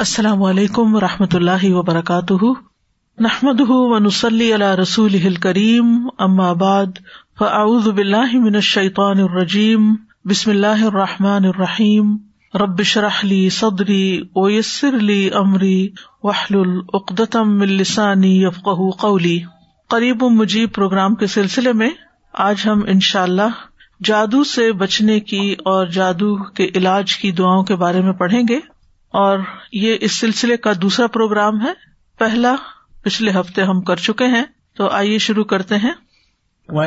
السلام علیکم و رحمۃ اللہ وبرکاتہ۔ نحمد و نسلی علیہ رسول کریم ام آباد فاعوذ باللہ من الشیطان الرجیم، بسم اللہ الرحمٰن الرحیم۔ ربش رحلی صدری اویسر علی عمری وحل العقدم السانی یفق قولی۔ قریب مجیب پروگرام کے سلسلے میں آج ہم ان شاء اللہ جادو سے بچنے کی اور جادو کے علاج کی دعاؤں کے بارے میں پڑھیں گے۔ اور یہ اس سلسلے کا دوسرا پروگرام ہے۔ پہلا پچھلے ہفتے ہم کر چکے ہیں۔ تو آئیے شروع کرتے ہیں۔ اور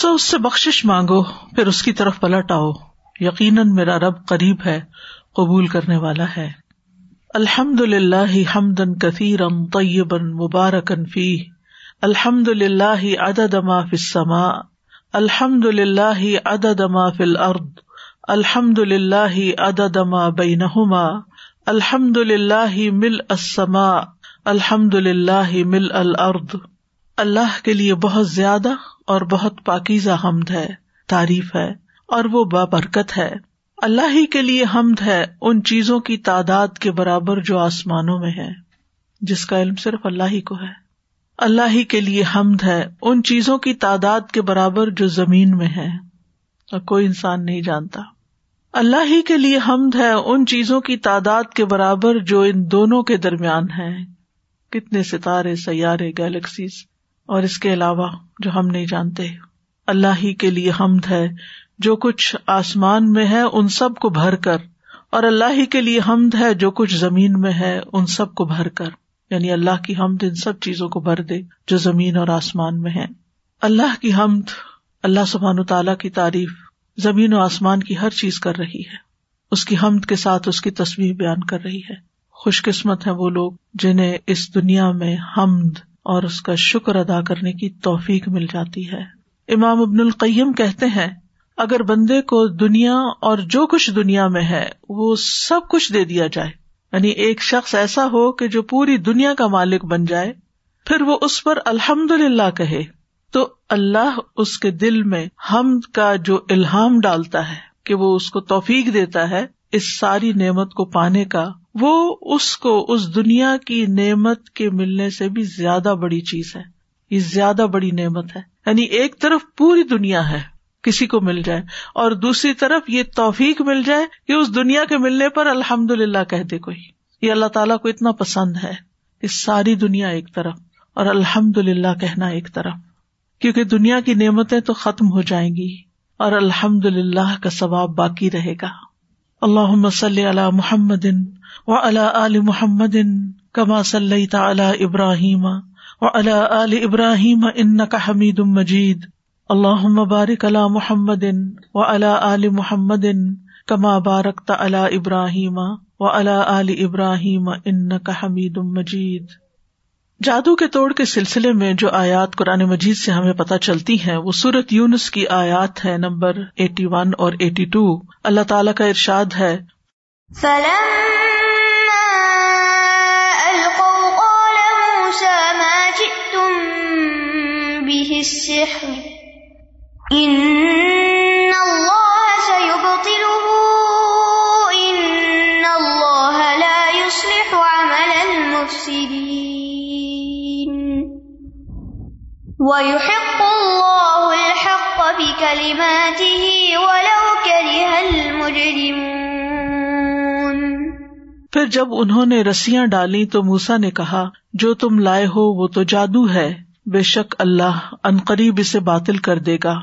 سو اس سے بخش مانگو، پھر اس کی طرف پلٹ آؤ۔ یقیناً میرا رب قریب ہے، قبول کرنے والا ہے۔ الحمد للہ حمدن کثیرم طیبن مبارکن فی الحمد للہ عدد ما فی السماء۔ الحمد للہ عدد ما فی الارض۔ الحمد للہ عدد ما بینہما۔ الحمد للہ مل السماء۔ الحمد للہ مل الارض۔ اللہ کے لیے بہت زیادہ اور بہت پاکیزہ حمد ہے، تعریف ہے، اور وہ بابرکت ہے۔ اللہ ہی کے لیے حمد ہے ان چیزوں کی تعداد کے برابر جو آسمانوں میں ہے جس کا علم صرف اللہ ہی کو ہے۔ اللہ ہی کے لیے حمد ہے ان چیزوں کی تعداد کے برابر جو زمین میں ہے اور کوئی انسان نہیں جانتا۔ اللہ ہی کے لیے حمد ہے ان چیزوں کی تعداد کے برابر جو ان دونوں کے درمیان ہے کتنے ستارے، سیارے، گیلیکسیز اور اس کے علاوہ جو ہم نہیں جانتے، اللہ ہی کے لیے حمد ہے۔ جو کچھ آسمان میں ہے، ان سب کو بھر کر۔ اور اللہ ہی کے لیے حمد ہے، جو کچھ زمین میں ہے، ان سب کو بھر کر۔ یعنی اللہ کی حمد ان سب چیزوں کو بھر دے جو زمین اور آسمان میں ہے اللہ کی حمد اللہ سبحان تعالی کی تعریف زمین و آسمان کی ہر چیز کر رہی ہے۔ اس کی حمد کے ساتھ اس کی تصویر بیان کر رہی ہے۔ خوش قسمت ہے وہ لوگ جنہیں اس دنیا میں حمد اور اس کا شکر ادا کرنے کی توفیق مل جاتی ہے۔ امام ابن القیم کہتے ہیں، اگر بندے کو دنیا اور جو کچھ دنیا میں ہے، وہ سب کچھ دے دیا جائے یعنی ایک شخص ایسا ہو کہ جو پوری دنیا کا مالک بن جائے، پھر وہ اس پر الحمد للہ کہے، تو اللہ اس کے دل میں حمد کا جو الحام ڈالتا ہے کہ وہ اس کو توفیق دیتا ہے، اس ساری نعمت کو پانے کا وہ اس کو اس دنیا کی نعمت کے ملنے سے بھی زیادہ بڑی چیز ہے۔ یہ زیادہ بڑی نعمت ہے۔ یعنی ایک طرف پوری دنیا ہے، کسی کو مل جائے، اور دوسری طرف یہ توفیق مل جائے کہ اس دنیا کے ملنے پر الحمد للہ کہ دے کوئی۔ یہ اللہ تعالیٰ کو اتنا پسند ہے کہ ساری دنیا ایک طرف اور الحمد للہ کہنا ایک طرف۔ کیونکہ دنیا کی نعمتیں تو ختم ہو جائیں گی اور الحمد للہ کا ثواب باقی رہے گا۔ اللہ مسل علی محمد و علی محمد کما صلی تعلی ابراہیم و علی ابراہیم ان کا حمید مجید. اللہ مبارک اللہ محمد و علی محمد کما بارک علی ابراہیم و علی ابراہیم ان کا حمید مجید. جادو کے توڑ کے سلسلے میں جو آیات قرآن مجید سے ہمیں پتہ چلتی ہیں، وہ سورت یونس کی آیات ہے نمبر ایٹی ون اور ایٹی ٹو۔ اللہ تعالیٰ کا ارشاد ہے۔ سلام پھر جب انہوں نے رسیاں ڈالی تو موسا نے کہا، جو تم لائے ہو وہ تو جادو ہے۔ بے شک اللہ قریب اسے باطل کر دے گا۔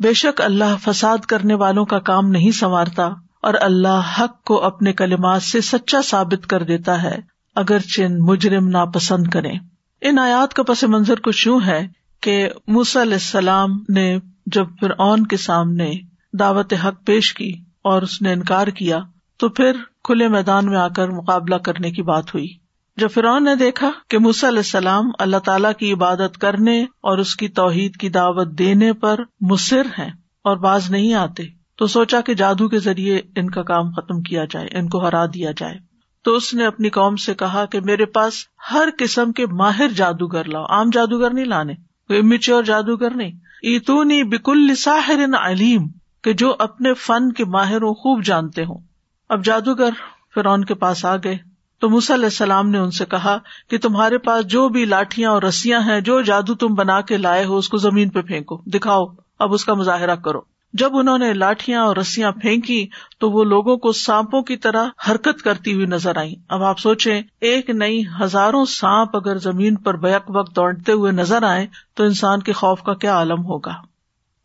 بے شک اللہ فساد کرنے والوں کا کام نہیں سنوارتا اور اللہ حق کو اپنے کلمات سے سچا ثابت کر دیتا ہے۔ اگر چن مجرم ناپسند کرے ان آیات کا پس منظر کچھ یوں ہے کہ موسی علیہ السلام نے جب پھر اون کے سامنے دعوت حق پیش کی اور اس نے انکار کیا، تو پھر کھلے میدان میں آ کر مقابلہ کرنے کی بات ہوئی۔ جب فرعون نے دیکھا کہ موسی علیہ السلام اللہ تعالیٰ کی عبادت کرنے اور اس کی توحید کی دعوت دینے پر مصر ہیں اور باز نہیں آتے، تو سوچا کہ جادو کے ذریعے ان کا کام ختم کیا جائے، ان کو ہرا دیا جائے۔ تو اس نے اپنی قوم سے کہا کہ میرے پاس ہر قسم کے ماہر جادوگر لاؤ، عام جادوگر نہیں لانے، کوئی میچور جادوگر نہیں۔ ایتونی بکل ساحر علیم، کہ جو اپنے فن کے ماہر خوب جانتے ہوں۔ اب جادوگر فرعون کے پاس آ گئے۔ تو علیہ السلام نے ان سے کہا کہ تمہارے پاس جو بھی لاٹیاں اور رسیاں ہیں، جو جادو تم بنا کے لائے ہو، اس کو زمین پہ پھینکو۔ دکھاؤ، اب اس کا مظاہرہ کرو۔ جب انہوں نے لاٹیاں اور رسیاں پھینکی، تو وہ لوگوں کو سانپوں کی طرح حرکت کرتی ہوئی نظر آئی اب آپ سوچیں، ایک نئی ہزاروں سانپ اگر زمین پر بیک وقت دوڑتے ہوئے نظر آئے تو انسان کے خوف کا کیا عالم ہوگا۔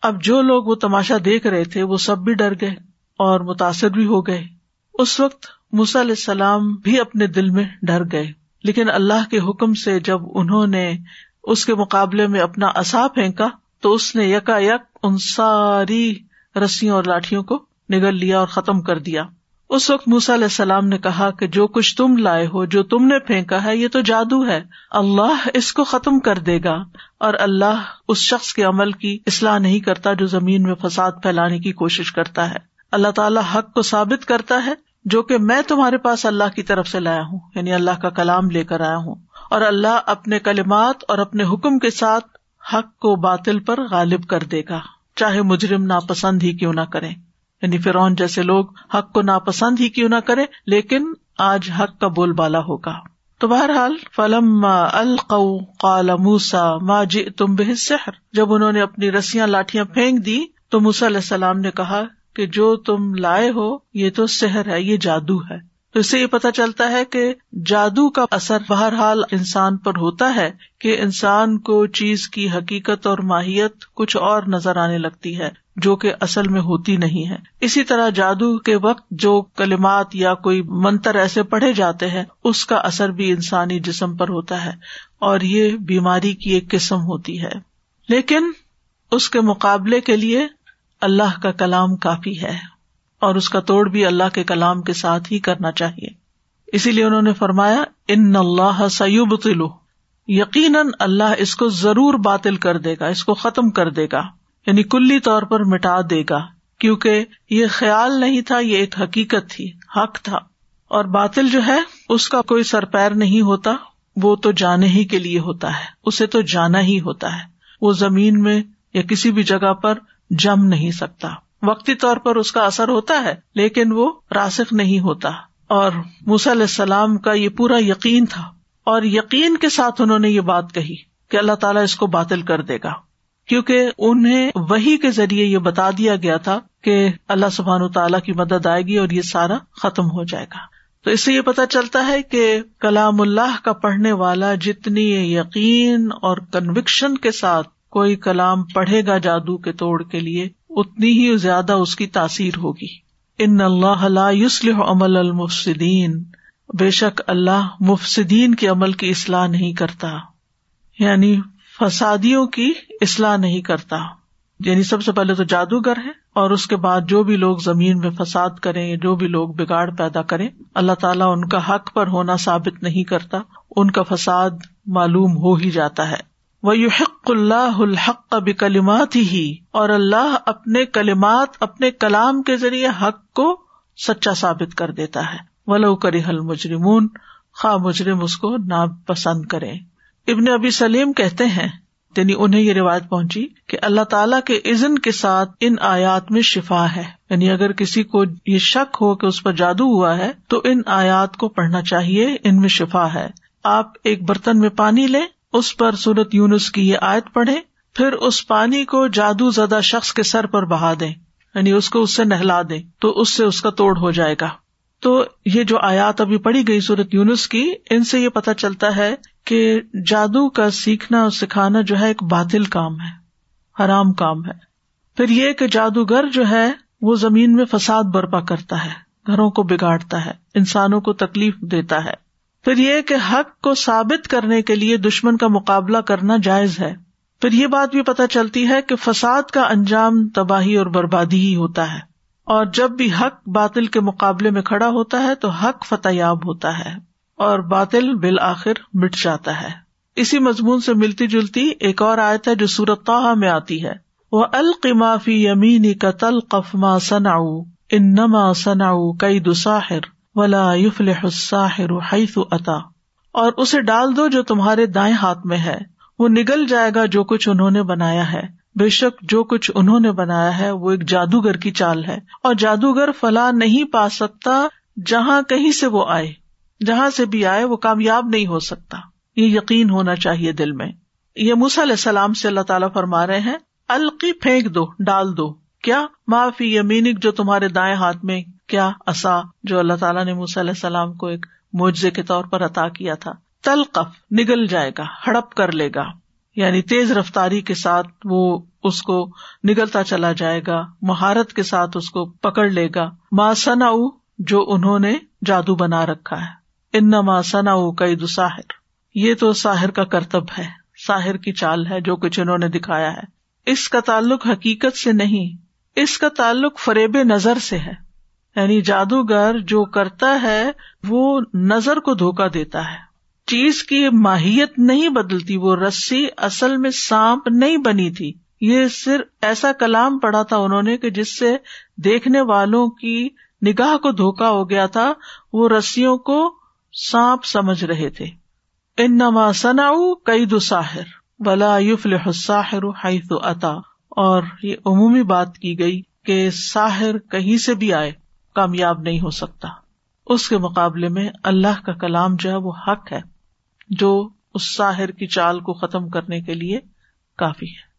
اب جو لوگ وہ تماشا دیکھ رہے تھے، وہ سب بھی ڈر گئے اور متاثر بھی ہو گئے۔ اس وقت علیہ السلام بھی اپنے دل میں ڈر گئے۔ لیکن اللہ کے حکم سے جب انہوں نے اس کے مقابلے میں اپنا اصا پھینکا، تو اس نے یکا یک ان ساری رسیوں اور لاٹھیوں کو نگل لیا اور ختم کر دیا۔ اس وقت موسا علیہ السلام نے کہا کہ جو کچھ تم لائے ہو، جو تم نے پھینکا ہے، یہ تو جادو ہے۔ اللہ اس کو ختم کر دے گا۔ اور اللہ اس شخص کے عمل کی اصلاح نہیں کرتا جو زمین میں فساد پھیلانے کی کوشش کرتا ہے۔ اللہ تعالیٰ حق کو ثابت کرتا ہے جو کہ میں تمہارے پاس اللہ کی طرف سے لایا ہوں یعنی اللہ کا کلام لے کر آیا ہوں، اور اللہ اپنے کلمات اور اپنے حکم کے ساتھ حق کو باطل پر غالب کر دے گا۔ چاہے مجرم ناپسند ہی کیوں نہ کرے۔ یعنی فرعون جیسے لوگ حق کو ناپسند ہی کیوں نہ کرے، لیکن آج حق کا بول بالا ہوگا۔ تو بہرحال فلم القو موسا ما جی تم بے جب انہوں نے اپنی رسیاں لاٹیاں پھینک دی تو موسا علیہ السلام نے کہا کہ جو تم لائے ہو، یہ تو سحر ہے، یہ جادو ہے۔ تو اس سے یہ پتا چلتا ہے کہ جادو کا اثر بہرحال انسان پر ہوتا ہے کہ انسان کو چیز کی حقیقت اور ماہیت کچھ اور نظر آنے لگتی ہے، جو کہ اصل میں ہوتی نہیں ہے۔ اسی طرح جادو کے وقت جو کلمات یا کوئی منتر ایسے پڑھے جاتے ہیں، اس کا اثر بھی انسانی جسم پر ہوتا ہے اور یہ بیماری کی ایک قسم ہوتی ہے۔ لیکن اس کے مقابلے کے لیے اللہ کا کلام کافی ہے اور اس کا توڑ بھی اللہ کے کلام کے ساتھ ہی کرنا چاہیے۔ اسی لیے انہوں نے فرمایا، ان اللہ سیوب تلو یقیناً اللہ اس کو ضرور باطل کر دے گا، اس کو ختم کر دے گا یعنی کلی طور پر مٹا دے گا، کیونکہ یہ خیال نہیں تھا، یہ ایک حقیقت تھی، حق تھا۔ اور باطل جو ہے، اس کا کوئی سر پیر نہیں ہوتا، وہ تو جانے ہی کے لیے ہوتا ہے، اسے تو جانا ہی ہوتا ہے۔ وہ زمین میں یا کسی بھی جگہ پر جم نہیں سکتا۔ وقتی طور پر اس کا اثر ہوتا ہے، لیکن وہ راسک نہیں ہوتا۔ اور علیہ السلام کا یہ پورا یقین تھا۔ اور یقین کے ساتھ انہوں نے یہ بات کہی کہ اللہ تعالیٰ اس کو باطل کر دے گا۔ کیونکہ انہیں وہی کے ذریعے یہ بتا دیا گیا تھا کہ اللہ سبحان تعالیٰ کی مدد آئے گی اور یہ سارا ختم ہو جائے گا۔ تو اس سے یہ پتا چلتا ہے کہ کلام اللہ کا پڑھنے والا جتنی یقین اور کنوکشن کے ساتھ کوئی کلام پڑھے گا جادو کے توڑ کے لیے، اتنی ہی زیادہ اس کی تاثیر ہوگی۔ ان اللہ یوسل عمل المفسدین۔ بے شک اللہ مفسدین کے عمل کی اصلاح نہیں کرتا۔ یعنی فسادیوں کی اصلاح نہیں کرتا۔ یعنی سب سے پہلے تو جادوگر ہے اور اس کے بعد جو بھی لوگ زمین میں فساد کریں جو بھی لوگ بگاڑ پیدا کریں، اللہ تعالیٰ ان کا حق پر ہونا ثابت نہیں کرتا۔ ان کا فساد معلوم ہو ہی جاتا ہے۔ وہ یو حق اللہ الحق اب کلمات ہی اور اللہ اپنے کلمات اپنے کلام کے ذریعے حق کو سچا ثابت کر دیتا ہے۔ ولو کری حل مجرمون خواہ مجرم اس کو ناپسند کرے۔ ابن ابی سلیم کہتے ہیں یعنی انہیں یہ روایت پہنچی کہ اللہ تعالیٰ کے عزن کے ساتھ ان آیات میں شفا ہے۔ یعنی اگر کسی کو یہ شک ہو کہ اس پر جادو ہوا ہے، تو ان آیات کو پڑھنا چاہیے، ان میں شفا ہے۔ آپ ایک برتن میں پانی لیں اس پر سورت یونس کی یہ آیت پڑھے پھر اس پانی کو جادو زدہ شخص کے سر پر بہا دیں یعنی اس کو اس سے نہلا دیں، تو اس سے اس کا توڑ ہو جائے گا۔ تو یہ جو آیات ابھی پڑھی گئی صورت یونس کی، ان سے یہ پتا چلتا ہے کہ جادو کا سیکھنا اور سکھانا جو ہے ایک باطل کام ہے، حرام کام ہے۔ پھر یہ کہ جادوگر جو ہے، وہ زمین میں فساد برپا کرتا ہے، گھروں کو بگاڑتا ہے، انسانوں کو تکلیف دیتا ہے۔ پھر یہ کہ حق کو ثابت کرنے کے لیے دشمن کا مقابلہ کرنا جائز ہے۔ پھر یہ بات بھی پتہ چلتی ہے کہ فساد کا انجام تباہی اور بربادی ہی ہوتا ہے۔ اور جب بھی حق باطل کے مقابلے میں کھڑا ہوتا ہے تو حق فتح یاب ہوتا ہے اور باطل بالآخر مٹ جاتا ہے۔ اسی مضمون سے ملتی جلتی ایک اور آیت ہے جو سورت میں آتی ہے۔ وہ القمافی یمینی کا تل قفما سنا ان نما کئی دساہر ولا یوفل حساہر حیث اتا اور اسے ڈال دو جو تمہارے دائیں ہاتھ میں ہے۔ وہ نگل جائے گا جو کچھ انہوں نے بنایا ہے۔ بے شک جو کچھ انہوں نے بنایا ہے وہ ایک جادوگر کی چال ہے۔ اور جادوگر فلاح نہیں پا سکتا جہاں کہیں سے وہ آئے۔ جہاں سے بھی آئے وہ کامیاب نہیں ہو سکتا۔ یہ یقین ہونا چاہیے دل میں۔ یہ موسی علیہ السلام سے اللہ تعالیٰ فرما رہے ہیں، القی پھینک دو، ڈال دو۔ کیا؟ معافی یمینک جو تمہارے دائیں ہاتھ میں کیا اصا جو اللہ تعالیٰ نے موسی علیہ السلام کو ایک معجزے کے طور پر عطا کیا تھا؟ تلقف، نگل جائے گا، ہڑپ کر لے گا۔ یعنی تیز رفتاری کے ساتھ وہ اس کو نگلتا چلا جائے گا، مہارت کے ساتھ اس کو پکڑ لے گا۔ ماں سنا جو انہوں نے جادو بنا رکھا ہے۔ ان ماں سنا کئی دساہر یہ تو ساحر کا کرتب ہے، ساحر کی چال ہے جو کچھ انہوں نے دکھایا ہے۔ اس کا تعلق حقیقت سے نہیں، اس کا تعلق فریب نظر سے ہے۔ یعنی جادوگر جو کرتا ہے، وہ نظر کو دھوکا دیتا ہے۔ چیز کی ماہیت نہیں بدلتی، وہ رسی اصل میں سانپ نہیں بنی تھی۔ یہ صرف ایسا کلام پڑا تھا انہوں نے کہ جس سے دیکھنے والوں کی نگاہ کو دھوکا ہو گیا تھا، وہ رسیوں کو سانپ سمجھ رہے تھے۔ ان نما سنا کئی دساہر بلا یوف الساحر حیث عطا اور یہ عمومی بات کی گئی کہ ساحر کہیں سے بھی آئے۔ کامیاب نہیں ہو سکتا۔ اس کے مقابلے میں اللہ کا کلام جو ہے وہ حق ہے، جو اس ساحر کی چال کو ختم کرنے کے لیے کافی ہے۔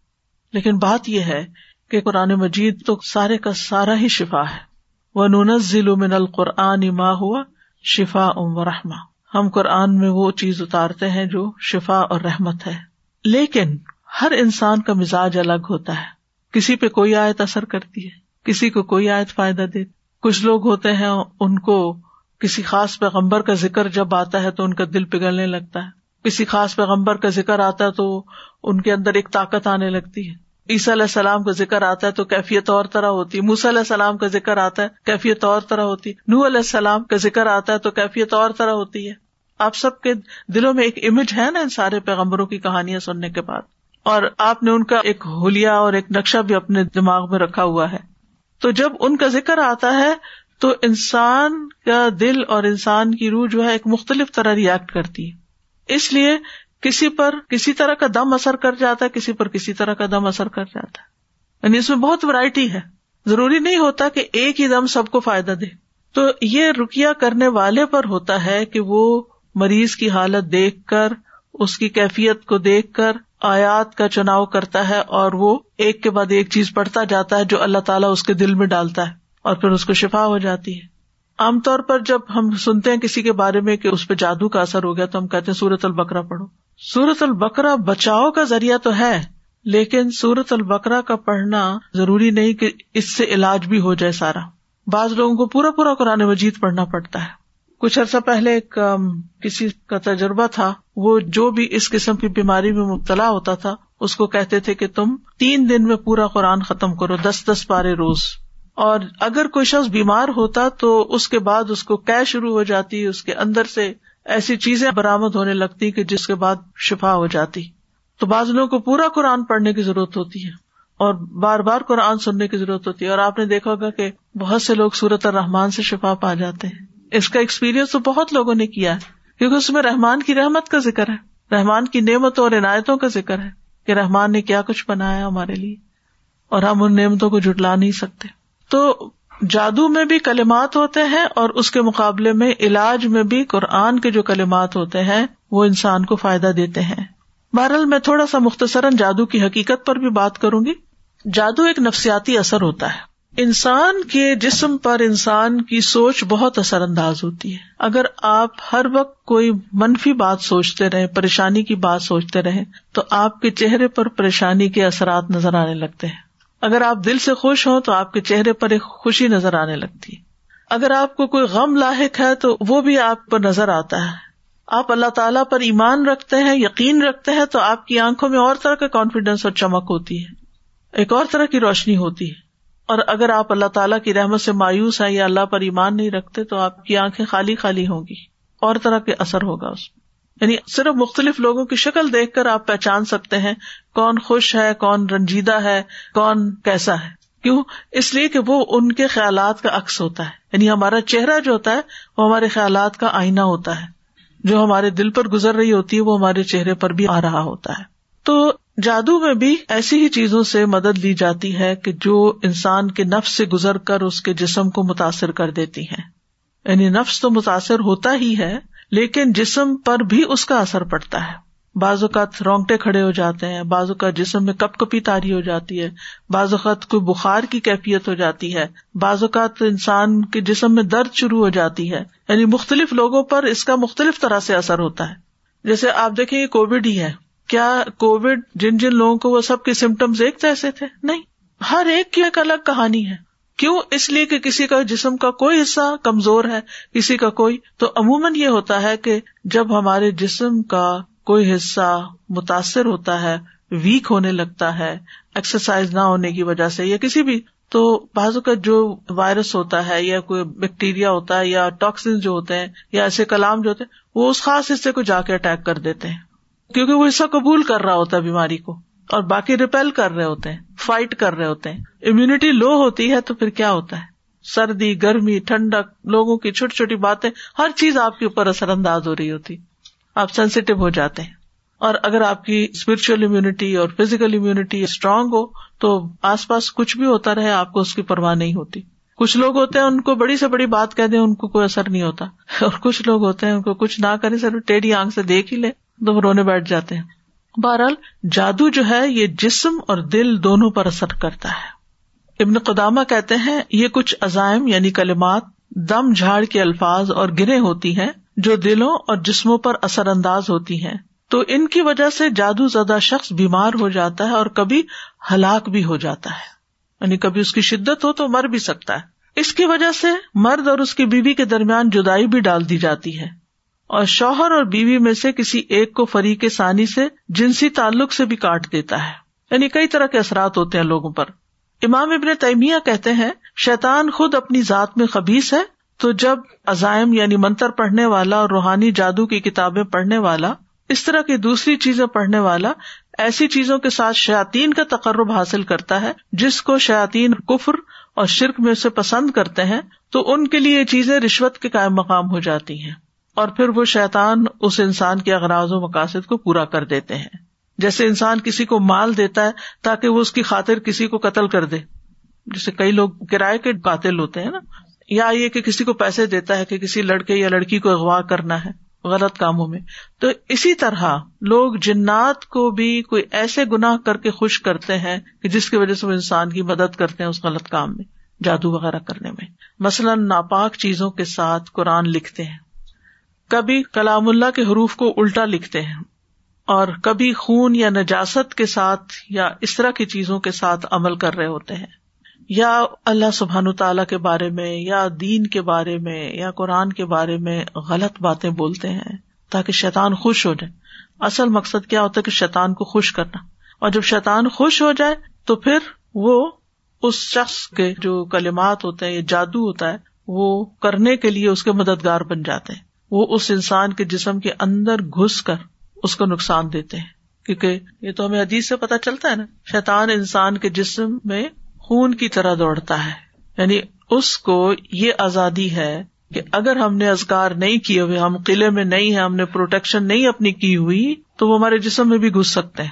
لیکن بات یہ ہے کہ قرآن مجید تو سارے کا سارا ہی شفا ہے۔ وہ نونز ضلع من القرآن ما ہوا شفا ام و رحما ہم قرآن میں وہ چیز اتارتے ہیں جو شفا اور رحمت ہے۔ لیکن ہر انسان کا مزاج الگ ہوتا ہے۔ کسی پہ کوئی آیت اثر کرتی ہے، کسی کو کوئی آیت فائدہ دے کچھ لوگ ہوتے ہیں ان کو کسی خاص پیغمبر کا ذکر جب آتا ہے تو ان کا دل پگھلنے لگتا ہے۔ کسی خاص پیغمبر کا ذکر آتا ہے تو ان کے اندر ایک طاقت آنے لگتی ہے۔ عیسی علیہ السلام کا ذکر آتا ہے تو کیفیت اور طرح ہوتی ہے۔ موسی علیہ السلام کا ذکر آتا ہے، کیفیت اور طرح ہوتی ہے۔ نو علیہ السلام کا ذکر آتا ہے تو کیفیت اور طرح ہوتی ہے۔ آپ سب کے دلوں میں ایک امیج ہے نا ان سارے پیغمبروں کی کہانیاں سننے کے بعد۔ اور آپ نے ان کا ایک ہولیا اور ایک نقشہ بھی اپنے دماغ میں رکھا ہوا ہے۔ تو جب ان کا ذکر آتا ہے تو انسان کا دل اور انسان کی روح جو ہے ایک مختلف طرح ریئیکٹ کرتی ہے۔ اس لیے کسی پر کسی طرح کا دم اثر کر جاتا ہے، کسی پر کسی طرح کا دم اثر کر جاتا ہے۔ یعنی اس میں بہت ورائٹی ہے۔ ضروری نہیں ہوتا کہ ایک ہی دم سب کو فائدہ دے۔ تو یہ رکیا کرنے والے پر ہوتا ہے کہ وہ مریض کی حالت دیکھ کر، اس کی کیفیت کو دیکھ کر آیات کا چناؤ کرتا ہے اور وہ ایک کے بعد ایک چیز پڑھتا جاتا ہے جو اللہ تعالیٰ اس کے دل میں ڈالتا ہے اور پھر اس کو شفا ہو جاتی ہے۔ عام طور پر جب ہم سنتے ہیں کسی کے بارے میں کہ اس پہ جادو کا اثر ہو گیا تو ہم کہتے ہیں سورت البکرا پڑھو۔ سورت البکرا بچاؤ کا ذریعہ تو ہے، لیکن سورت البکرا کا پڑھنا ضروری نہیں کہ اس سے علاج بھی ہو جائے سارا۔ بعض لوگوں کو پورا پورا قرآن مجید پڑھنا پڑتا ہے۔ کچھ عرصہ پہلے ایک کسی کا تجربہ تھا۔ وہ جو بھی اس قسم کی بیماری میں مبتلا ہوتا تھا، اس کو کہتے تھے کہ تم تین دن میں پورا قرآن ختم کرو، دس دس پارے روز۔ اور اگر کوئی شخص بیمار ہوتا تو اس کے بعد اس کو کی شروع ہو جاتی، اس کے اندر سے ایسی چیزیں برامد ہونے لگتی کہ جس کے بعد شفا ہو جاتی۔ تو بعض لوگوں کو پورا قرآن پڑھنے کی ضرورت ہوتی ہے اور بار بار قرآن سننے کی ضرورت ہوتی ہے۔ اور آپ نے دیکھا ہوگا کہ بہت سے لوگ سورت الرحمان سے شفا پا جاتے ہیں۔ اس کا ایکسپیرئنس تو بہت لوگوں نے کیا ہے، کیونکہ اس میں رحمان کی رحمت کا ذکر ہے۔ رحمان کی نعمتوں اور عنایتوں کا ذکر ہے کہ رحمان نے کیا کچھ بنایا ہمارے لیے، اور ہم ان نعمتوں کو جٹلا نہیں سکتے۔ تو جادو میں بھی کلمات ہوتے ہیں اور اس کے مقابلے میں علاج میں بھی قرآن کے جو کلمات ہوتے ہیں، وہ انسان کو فائدہ دیتے ہیں۔ بہرحال میں تھوڑا سا مختصراً جادو کی حقیقت پر بھی بات کروں گی۔ جادو ایک نفسیاتی اثر ہوتا ہے۔ انسان کے جسم پر انسان کی سوچ بہت اثر انداز ہوتی ہے۔ اگر آپ ہر وقت کوئی منفی بات سوچتے رہے پریشانی کی بات سوچتے رہے تو آپ کے چہرے پر پریشانی کے اثرات نظر آنے لگتے ہیں۔ اگر آپ دل سے خوش ہوں، تو آپ کے چہرے پر ایک خوشی نظر آنے لگتی ہے۔ اگر آپ کو کوئی غم لاحق ہے، تو وہ بھی آپ پر نظر آتا ہے۔ آپ اللہ تعالیٰ پر ایمان رکھتے ہیں، یقین رکھتے ہیں، تو آپ کی آنکھوں میں اور طرح کا کانفیڈینس اور چمک ہوتی ہے۔ ایک اور طرح کی روشنی ہوتی ہے۔ اور اگر آپ اللہ تعالیٰ کی رحمت سے مایوس ہیں یا اللہ پر ایمان نہیں رکھتے تو آپ کی آنکھیں خالی خالی ہوں گی، اور طرح کے اثر ہوگا اس میں۔ یعنی صرف مختلف لوگوں کی شکل دیکھ کر آپ پہچان سکتے ہیں کون خوش ہے، کون رنجیدہ ہے، کون کیسا ہے۔ کیوں؟ اس لیے کہ وہ ان کے خیالات کا عکس ہوتا ہے۔ یعنی ہمارا چہرہ جو ہوتا ہے، وہ ہمارے خیالات کا آئینہ ہوتا ہے۔ جو ہمارے دل پر گزر رہی ہوتی ہے، وہ ہمارے چہرے پر بھی آ رہا ہوتا ہے۔ تو جادو میں بھی ایسی ہی چیزوں سے مدد لی جاتی ہے کہ جو انسان کے نفس سے گزر کر اس کے جسم کو متاثر کر دیتی ہیں۔ یعنی نفس تو متاثر ہوتا ہی ہے، لیکن جسم پر بھی اس کا اثر پڑتا ہے۔ بعض اوقات رونگٹے کھڑے ہو جاتے ہیں، بعض اوقات جسم میں کپ کپی تاری ہو جاتی ہے، بعض اوقات کوئی بخار کی کیفیت ہو جاتی ہے۔ بعض اوقات انسان کے جسم میں درد شروع ہو جاتی ہے۔ یعنی مختلف لوگوں پر اس کا مختلف طرح سے اثر ہوتا ہے۔ جیسے آپ دیکھیں یہ کووڈ ہی ہے۔ کیا کووڈ جن جن لوگوں کو وہ سب کے سمٹمس ایک جیسے تھے؟ نہیں. ہر ایک کی ایک الگ کہانی ہے. کیوں؟ اس لیے کہ کسی کا جسم کا کوئی حصہ کمزور ہے، کسی کا کوئی. تو عموماً یہ ہوتا ہے کہ جب ہمارے جسم کا کوئی حصہ متاثر ہوتا ہے ویک ہونے لگتا ہے ایکسرسائز نہ ہونے کی وجہ سے یا کسی بھی، تو بازو کا جو وائرس ہوتا ہے یا کوئی بیکٹیریا ہوتا ہے یا ٹاکسن جو ہوتے ہیں یا ایسے کلام جو ہوتے ہیں، وہ اس خاص حصے کو جا کے اٹیک کر دیتے ہیں۔ کیونکہ وہ حصہ قبول کر رہا ہوتا ہے بیماری کو اور باقی ریپیل کر رہے ہوتے ہیں، فائٹ کر رہے ہوتے ہیں۔ امیونٹی لو ہوتی ہے تو پھر کیا ہوتا ہے؟ سردی، گرمی، ٹھنڈک، لوگوں کی چھوٹی چھوٹی باتیں، ہر چیز آپ کے اوپر اثر انداز ہو رہی ہوتی۔ آپ سینسیٹیو ہو جاتے ہیں۔ اور اگر آپ کی اسپرچل امیونٹی اور فزیکل امیونٹی اسٹرانگ ہو، تو آس پاس کچھ بھی ہوتا رہے، آپ کو اس کی پرواہ نہیں ہوتی۔ کچھ لوگ ہوتے ہیں، ان کو بڑی سے بڑی بات کہہ دیں، ان کو کوئی اثر نہیں ہوتا۔ اور کچھ لوگ ہوتے ہیں، ان کو کچھ نہ کرے سر ٹیڑھی آنکھ سے دیکھ ہی لے تو رونے بیٹھ جاتے ہیں۔ بہرحال جادو جو ہے یہ جسم اور دل دونوں پر اثر کرتا ہے۔ ابن قدامہ کہتے ہیں، یہ کچھ عزائم یعنی کلمات دم جھاڑ کے الفاظ اور گرے ہوتی ہیں جو دلوں اور جسموں پر اثر انداز ہوتی ہیں۔ تو ان کی وجہ سے جادو زدہ شخص بیمار ہو جاتا ہے اور کبھی ہلاک بھی ہو جاتا ہے۔ یعنی کبھی اس کی شدت ہو تو مر بھی سکتا ہے۔ اس کی وجہ سے مرد اور اس کی بیوی کے درمیان جدائی بھی ڈال دی جاتی ہے۔ اور شوہر اور بیوی میں سے کسی ایک کو فریق ثانی سے جنسی تعلق سے بھی کاٹ دیتا ہے۔ یعنی کئی طرح کے اثرات ہوتے ہیں لوگوں پر۔ امام ابن تیمیہ کہتے ہیں، شیطان خود اپنی ذات میں خبیص ہے، تو جب عزائم یعنی منتر پڑھنے والا اور روحانی جادو کی کتابیں پڑھنے والا، اس طرح کی دوسری چیزیں پڑھنے والا ایسی چیزوں کے ساتھ شاطین کا تقرب حاصل کرتا ہے، جس کو شاطین کفر اور شرک میں سے پسند کرتے ہیں، تو ان کے لیے یہ چیزیں رشوت کے قائم مقام ہو جاتی ہیں۔ اور پھر وہ شیطان اس انسان کے اغراض و مقاصد کو پورا کر دیتے ہیں۔ جیسے انسان کسی کو مال دیتا ہے تاکہ وہ اس کی خاطر کسی کو قتل کر دے۔ جیسے کئی لوگ کرائے کے قاتل ہوتے ہیں نا۔ یا یہ کہ کسی کو پیسے دیتا ہے کہ کسی لڑکے یا لڑکی کو اغوا کرنا ہے غلط کاموں میں۔ تو اسی طرح لوگ جنات کو بھی کوئی ایسے گناہ کر کے خوش کرتے ہیں کہ جس کی وجہ سے وہ انسان کی مدد کرتے ہیں اس غلط کام میں، جادو وغیرہ کرنے میں۔ مثلاً ناپاک چیزوں کے ساتھ قرآن لکھتے ہیں۔ کبھی کلام اللہ کے حروف کو الٹا لکھتے ہیں اور کبھی خون یا نجاست کے ساتھ یا اس طرح کی چیزوں کے ساتھ عمل کر رہے ہوتے ہیں۔ یا اللہ سبحان تعالی کے بارے میں، یا دین کے بارے میں، یا قرآن کے بارے میں غلط باتیں بولتے ہیں تاکہ شیطان خوش ہو جائے۔ اصل مقصد کیا ہوتا ہے کہ شیطان کو خوش کرنا۔ اور جب شیطان خوش ہو جائے تو پھر وہ اس شخص کے جو کلمات ہوتے ہیں، یا جادو ہوتا ہے، وہ کرنے کے لیے اس کے مددگار بن جاتے ہیں۔ وہ اس انسان کے جسم کے اندر گھس کر اس کو نقصان دیتے ہیں۔ کیونکہ یہ تو ہمیں عزیز سے پتا چلتا ہے نا، شیطان انسان کے جسم میں خون کی طرح دوڑتا ہے۔ یعنی اس کو یہ آزادی ہے کہ اگر ہم نے ازگار نہیں کیے ہوئے، ہم قلعے میں نہیں ہے ہم نے پروٹیکشن نہیں اپنی کی ہوئی، تو وہ ہمارے جسم میں بھی گھس سکتے ہیں۔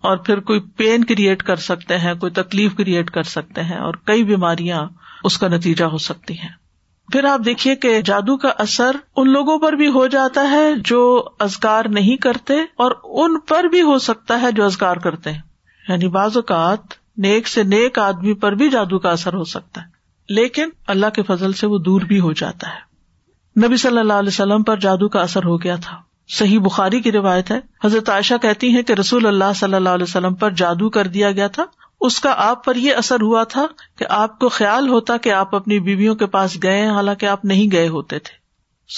اور پھر کوئی پین کریٹ کر سکتے ہیں، کوئی تکلیف کریٹ کر سکتے ہیں اور کئی بیماریاں اس کا نتیجہ ہو سکتی ہیں۔ پھر آپ دیکھیے کہ جادو کا اثر ان لوگوں پر بھی ہو جاتا ہے جو ازگار نہیں کرتے اور ان پر بھی ہو سکتا ہے جو ازگار کرتے ہیں۔ یعنی بعض اوقات نیک سے نیک آدمی پر بھی جادو کا اثر ہو سکتا ہے، لیکن اللہ کے فضل سے وہ دور بھی ہو جاتا ہے۔ نبی صلی اللہ علیہ وسلم پر جادو کا اثر ہو گیا تھا۔ صحیح بخاری کی روایت ہے۔ حضرت عائشہ کہتی ہیں کہ رسول اللہ صلی اللہ علیہ وسلم پر جادو کر دیا گیا تھا۔ اس کا آپ پر یہ اثر ہوا تھا کہ آپ کو خیال ہوتا کہ آپ اپنی بیویوں کے پاس گئے ہیں، حالانکہ آپ نہیں گئے ہوتے تھے۔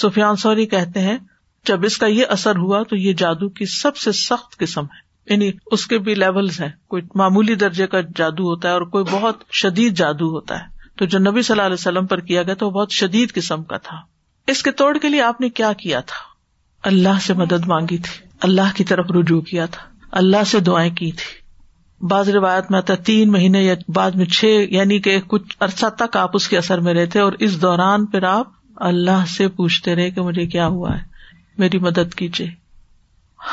سفیان سوری کہتے ہیں، جب اس کا یہ اثر ہوا تو یہ جادو کی سب سے سخت قسم ہے۔ یعنی اس کے بھی لیولس ہیں۔ کوئی معمولی درجے کا جادو ہوتا ہے اور کوئی بہت شدید جادو ہوتا ہے۔ تو جو نبی صلی اللہ علیہ وسلم پر کیا گیا تو وہ بہت شدید قسم کا تھا۔ اس کے توڑ کے لیے آپ نے کیا کیا تھا؟ اللہ سے مدد مانگی تھی۔ اللہ کی طرف رجوع کیا تھا۔ اللہ سے دعائیں کی تھی۔ بعض روایت میں آتا تین مہینے یا بعد میں چھ یعنی کہ کچھ عرصہ تک آپ اس کے اثر میں رہے تھے اور اس دوران پھر آپ اللہ سے پوچھتے رہے کہ مجھے کیا ہوا ہے، میری مدد کیجیے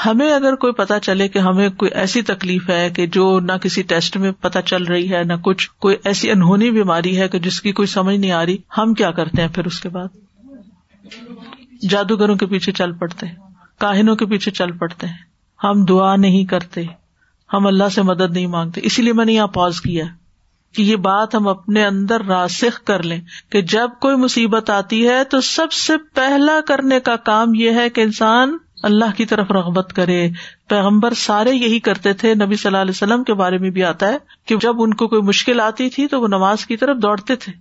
ہمیں اگر کوئی پتا چلے کہ ہمیں کوئی ایسی تکلیف ہے کہ جو نہ کسی ٹیسٹ میں پتا چل رہی ہے، نہ کچھ، کوئی ایسی انہونی بیماری ہے کہ جس کی کوئی سمجھ نہیں آ رہی، ہم کیا کرتے ہیں پھر اس کے بعد؟ جادوگروں کے پیچھے چل پڑتے کاہنوں کے پیچھے چل پڑتے ہیں، ہم دعا نہیں کرتے۔ ہم اللہ سے مدد نہیں مانگتے۔ اسی لیے میں نے یہاں پاز کیا کہ یہ بات ہم اپنے اندر راسخ کر لیں کہ جب کوئی مصیبت آتی ہے تو سب سے پہلا کرنے کا کام یہ ہے کہ انسان اللہ کی طرف رغبت کرے۔ پیغمبر سارے یہی کرتے تھے۔ نبی صلی اللہ علیہ وسلم کے بارے میں بھی آتا ہے کہ جب ان کو کوئی مشکل آتی تھی تو وہ نماز کی طرف دوڑتے تھے۔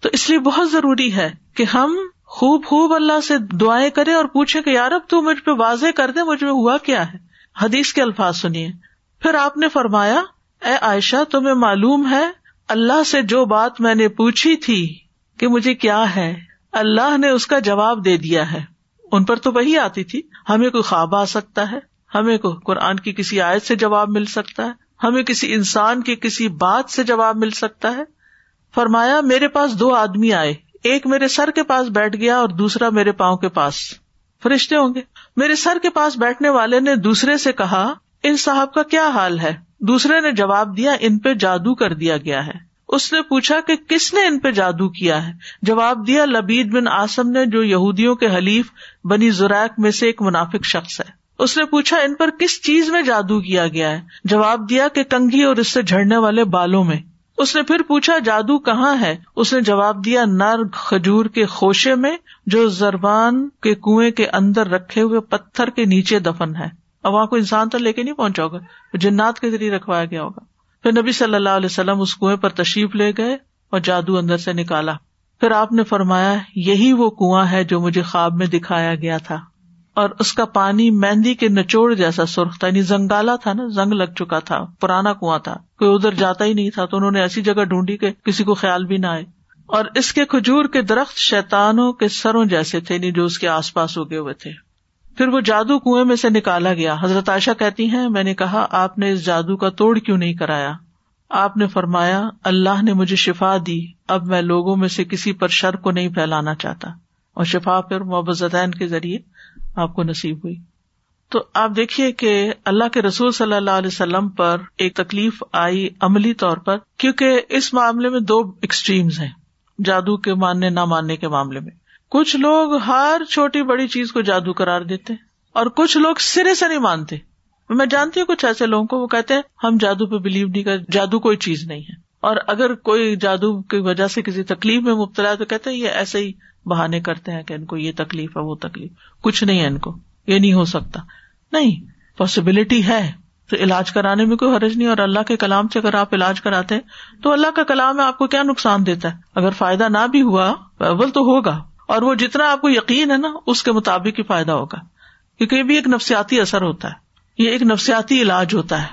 تو اس لیے بہت ضروری ہے کہ ہم خوب خوب اللہ سے دعائیں کرے اور پوچھے کہ یار تو مجھ پہ واضح کر دے مجھ میں ہوا کیا ہے۔ حدیث کے الفاظ سنیے۔ پھر آپ نے فرمایا، اے عائشہ، تمہیں معلوم ہے، اللہ سے جو بات میں نے پوچھی تھی کہ مجھے کیا ہے، اللہ نے اس کا جواب دے دیا ہے۔ ان پر تو وہی آتی تھی، ہمیں کوئی خواب آ سکتا ہے؟ ہمیں کو قرآن کی کسی آیت سے جواب مل سکتا ہے؟ ہمیں کسی انسان کی کسی بات سے جواب مل سکتا ہے؟ فرمایا، میرے پاس دو آدمی آئے، ایک میرے سر کے پاس بیٹھ گیا اور دوسرا میرے پاؤں کے پاس۔ فرشتے ہوں گے۔ میرے سر کے پاس بیٹھنے والے نے دوسرے سے کہا ان صاحب کا کیا حال ہے؟ دوسرے نے جواب دیا، ان پہ جادو کر دیا گیا ہے۔ اس نے پوچھا کہ کس نے ان پہ جادو کیا ہے؟ جواب دیا، لبید بن آسم نے، جو یہودیوں کے حلیف بنی زوریک میں سے ایک منافق شخص ہے۔ اس نے پوچھا، ان پر کس چیز میں جادو کیا گیا ہے؟ جواب دیا کہ کنگھی اور اس سے جھڑنے والے بالوں میں۔ اس نے پھر پوچھا، جادو کہاں ہے؟ اس نے جواب دیا، نر کھجور کے خوشے میں، جو زربان کے کنویں کے اندر رکھے ہوئے پتھر کے نیچے دفن ہے۔ اور وہاں کو انسان تو لے کے نہیں پہنچا ہوگا جنات کے ذریعے رکھوایا گیا ہوگا۔ پھر نبی صلی اللہ علیہ وسلم اس کنویں پر تشریف لے گئے اور جادو اندر سے نکالا۔ پھر آپ نے فرمایا، یہی وہ کنواں ہے جو مجھے خواب میں دکھایا گیا تھا۔ اور اس کا پانی مہندی کے نچوڑ جیسا سرخ تھا یعنی زنگالا تھا نا، زنگ لگ چکا تھا، پرانا کنواں تھا۔ کوئی ادھر جاتا ہی نہیں تھا، تو انہوں نے ایسی جگہ ڈھونڈی کہ کسی کو خیال بھی نہ آئے۔ اور اس کے کھجور کے درخت شیتانوں کے سروں جیسے تھے نہیں جو اس کے آس پاس اگے ہوئے تھے۔ پھر وہ جادو کنویں میں سے نکالا گیا۔ حضرت عائشہ کہتی ہیں، میں نے کہا، آپ نے اس جادو کا توڑ کیوں نہیں کرایا؟ آپ نے فرمایا، اللہ نے مجھے شفا دی، اب میں لوگوں میں سے کسی پر شر کو نہیں پھیلانا چاہتا۔ اور شفا پھر محبت کے ذریعے آپ کو نصیب ہوئی۔ تو آپ دیکھیے کہ اللہ کے رسول صلی اللہ علیہ وسلم پر ایک تکلیف آئی عملی طور پر، کیونکہ اس معاملے میں دو ایکسٹریمز ہیں، جادو کے ماننے نہ ماننے کے معاملے میں۔ کچھ لوگ ہر چھوٹی بڑی چیز کو جادو کرار دیتے اور کچھ لوگ سرے سے نہیں مانتے میں جانتی ہوں کچھ ایسے لوگوں کو وہ کہتے ہیں، ہم جادو پہ بلیو نہیں کر، جادو کوئی چیز نہیں ہے۔ اور اگر کوئی جادو کی وجہ سے کسی تکلیف میں مبتلا ہے تو کہتے ہیں، یہ ایسے ہی بہانے کرتے ہیں کہ ان کو یہ تکلیف ہے، وہ تکلیف۔ کچھ نہیں ہے ان کو۔ یہ نہیں ہو سکتا۔ نہیں پاسبلٹی ہے۔ تو علاج کرانے میں کوئی حرج نہیں، اور اللہ کے کلام سے اگر آپ علاج کراتے ہیں تو اللہ کا کلام آپ کو کیا نقصان دیتا ہے؟ اگر فائدہ نہ بھی ہوا اول تو ہوگا۔ اور وہ جتنا آپ کو یقین ہے نا، اس کے مطابق ہی فائدہ ہوگا۔ کیونکہ یہ بھی ایک نفسیاتی اثر ہوتا ہے۔ یہ ایک نفسیاتی علاج ہوتا ہے۔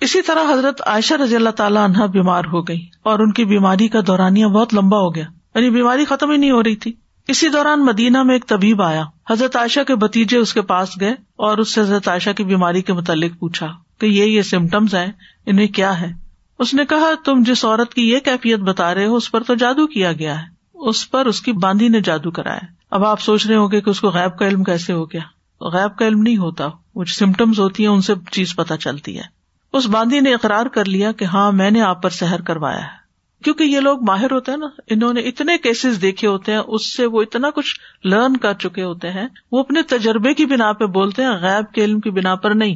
اسی طرح حضرت عائشہ رضی اللہ تعالیٰ عنہ بیمار ہو گئی اور ان کی بیماری کا دورانیہ بہت لمبا ہو گیا۔ یعنی بیماری ختم ہی نہیں ہو رہی تھی۔ اسی دوران مدینہ میں ایک طبیب آیا۔ حضرت عائشہ کے بتیجے اس کے پاس گئے اور اس سے حضرت عائشہ کی بیماری کے متعلق پوچھا کہ یہ یہ سمٹمس ہیں، انہیں کیا ہے؟ اس نے کہا، تم جس عورت کی یہ کیفیت بتا رہے ہو، اس پر تو جادو کیا گیا ہے۔ اس پر اس کی باندھی نے جادو کرایا۔ اب آپ سوچ رہے ہوں گے کہ اس کو غیب کا علم کیسے ہو گیا۔ غیب کا علم نہیں ہوتا۔ وہ سمٹمس ہوتی ہیں، ان سے چیز پتا چلتی ہے۔ اس باندھی نے اقرار کر لیا کہ ہاں میں نے آپ پر سحر کروایا ہے۔ کیونکہ یہ لوگ ماہر ہوتے ہیں نا، انہوں نے اتنے کیسز دیکھے ہوتے ہیں، اس سے وہ اتنا کچھ لرن کر چکے ہوتے ہیں۔ وہ اپنے تجربے کی بنا پہ بولتے ہیں، غیب کے علم کی بنا پر نہیں۔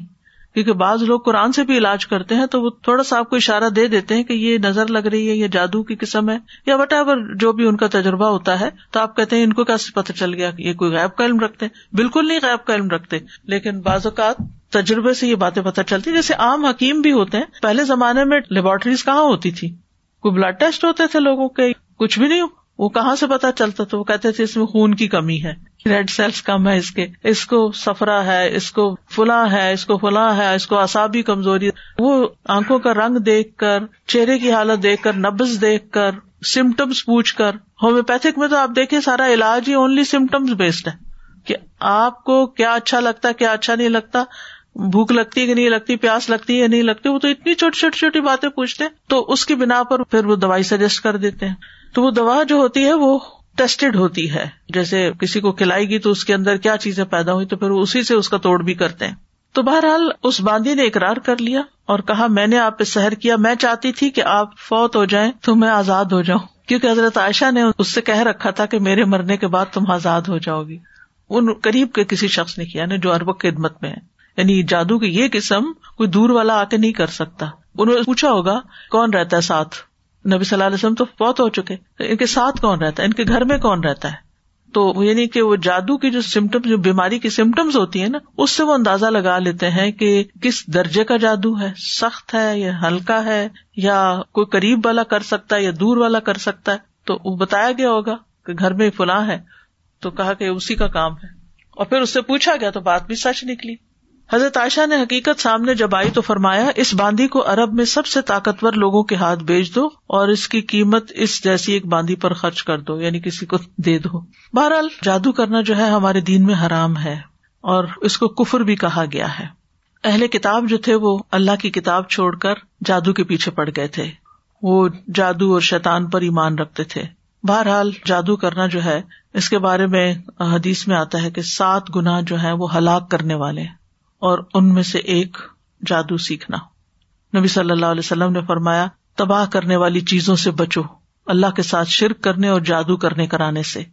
کیونکہ بعض لوگ قرآن سے بھی علاج کرتے ہیں تو وہ تھوڑا سا آپ کو اشارہ دے دیتے ہیں کہ یہ نظر لگ رہی ہے یہ جادو کی قسم ہے یا وٹ ایور جو بھی ان کا تجربہ ہوتا ہے تو آپ کہتے ہیں ان کو کیسے پتہ چل گیا یہ کوئی غائب کا علم رکھتے بالکل نہیں غائب کا علم رکھتے۔ لیکن بعض اوقات تجربے سے یہ باتیں پتہ چلتی جیسے عام حکیم بھی ہوتے ہیں۔ پہلے زمانے میں لیبورٹریز کہاں ہوتی تھی؟ کوئی بلڈ ٹیسٹ ہوتے تھے لوگوں کے؟ کچھ بھی نہیں وہ کہاں سے پتا چلتا تو وہ کہتے تھے اس میں خون کی کمی ہے۔ ریڈ سیلس کم ہے اس کے۔ اس کو سفرا ہے، اس کو فلاں ہے، اس کو فلاں ہے، اس کو اصابی کمزوری وہ آنکھوں کا رنگ دیکھ کر، چہرے کی حالت دیکھ کر نبز دیکھ کر سمٹمس پوچھ کر۔ ہومیوپیتھک میں تو آپ دیکھیں، سارا علاج ہی اونلی سمٹمس بیسڈ ہے۔ کہ آپ کو کیا اچھا لگتا ہے کیا اچھا نہیں لگتا، بھوک لگتی ہے کہ نہیں لگتی، پیاس لگتی ہے یا نہیں لگتی، وہ تو اتنی چھوٹی چھوٹی چھوٹی باتیں پوچھتے تو اس کی بنا پر پھر وہ دوائی سجیسٹ کر دیتے ہیں۔ تو وہ دوا جو ہوتی ہے وہ ٹیسٹڈ ہوتی ہے۔ جیسے کسی کو کھلائے گی تو اس کے اندر کیا چیزیں پیدا ہوئی تو پھر اسی سے اس کا توڑ بھی کرتے ہیں۔ تو بہرحال اس باندھی نے اقرار کر لیا اور کہا، میں نے آپ پہ سحر کیا، میں چاہتی تھی کہ آپ فوت ہو جائیں تو میں آزاد ہو جاؤں۔ کیونکہ حضرت عائشہ نے اس سے کہہ رکھا تھا کہ میرے مرنے کے بعد تم آزاد ہو جاؤ گی۔ ان قریب کے کسی شخص نے کیا نا جو ارب خدمت میں ہے۔ یعنی جادو کی یہ قسم کوئی دور والا آ کے نہیں کر سکتا۔ انہوں نے پوچھا ہوگا، کون رہتا ہے ساتھ؟ نبی صلی اللہ علیہ وسلم تو بہت ہو چکے ان کے ساتھ کون رہتا ہے؟ ان کے گھر میں کون رہتا ہے؟ تو یعنی کہ وہ جادو کی جو سمٹم جو بیماری کی سمٹمس ہوتی ہے نا، اس سے وہ اندازہ لگا لیتے ہیں کہ کس درجے کا جادو ہے؟ سخت ہے یا ہلکا ہے؟ یا کوئی قریب والا کر سکتا ہے یا دور والا کر سکتا ہے؟ تو وہ بتایا گیا ہوگا کہ گھر میں فلاں ہے، تو کہا کہ اسی کا کام ہے۔ اور پھر اس سے پوچھا گیا تو بات بھی سچ نکلی۔ حضرت عائشہ نے حقیقت سامنے جب آئی تو فرمایا، اس باندھی کو ارب میں سب سے طاقتور لوگوں کے ہاتھ بیچ دو اور اس کی قیمت اس جیسی ایک باندھی پر خرچ کر دو یعنی کسی کو دے دو۔ بہرحال، جادو کرنا جو ہے ہمارے دین میں حرام ہے اور اس کو کفر بھی کہا گیا ہے۔ اہل کتاب جو تھے وہ اللہ کی کتاب چھوڑ کر جادو کے پیچھے پڑ گئے تھے۔ وہ جادو اور شیطان پر ایمان رکھتے تھے۔ بہرحال، جادو کرنا جو ہے، اس کے بارے میں حدیث میں آتا ہے کہ سات گنا جو ہے وہ ہلاک کرنے والے اور ان میں سے ایک جادو سیکھنا۔ نبی صلی اللہ علیہ وسلم نے فرمایا، تباہ کرنے والی چیزوں سے بچو، اللہ کے ساتھ شرک کرنے اور جادو کرنے کرانے سے۔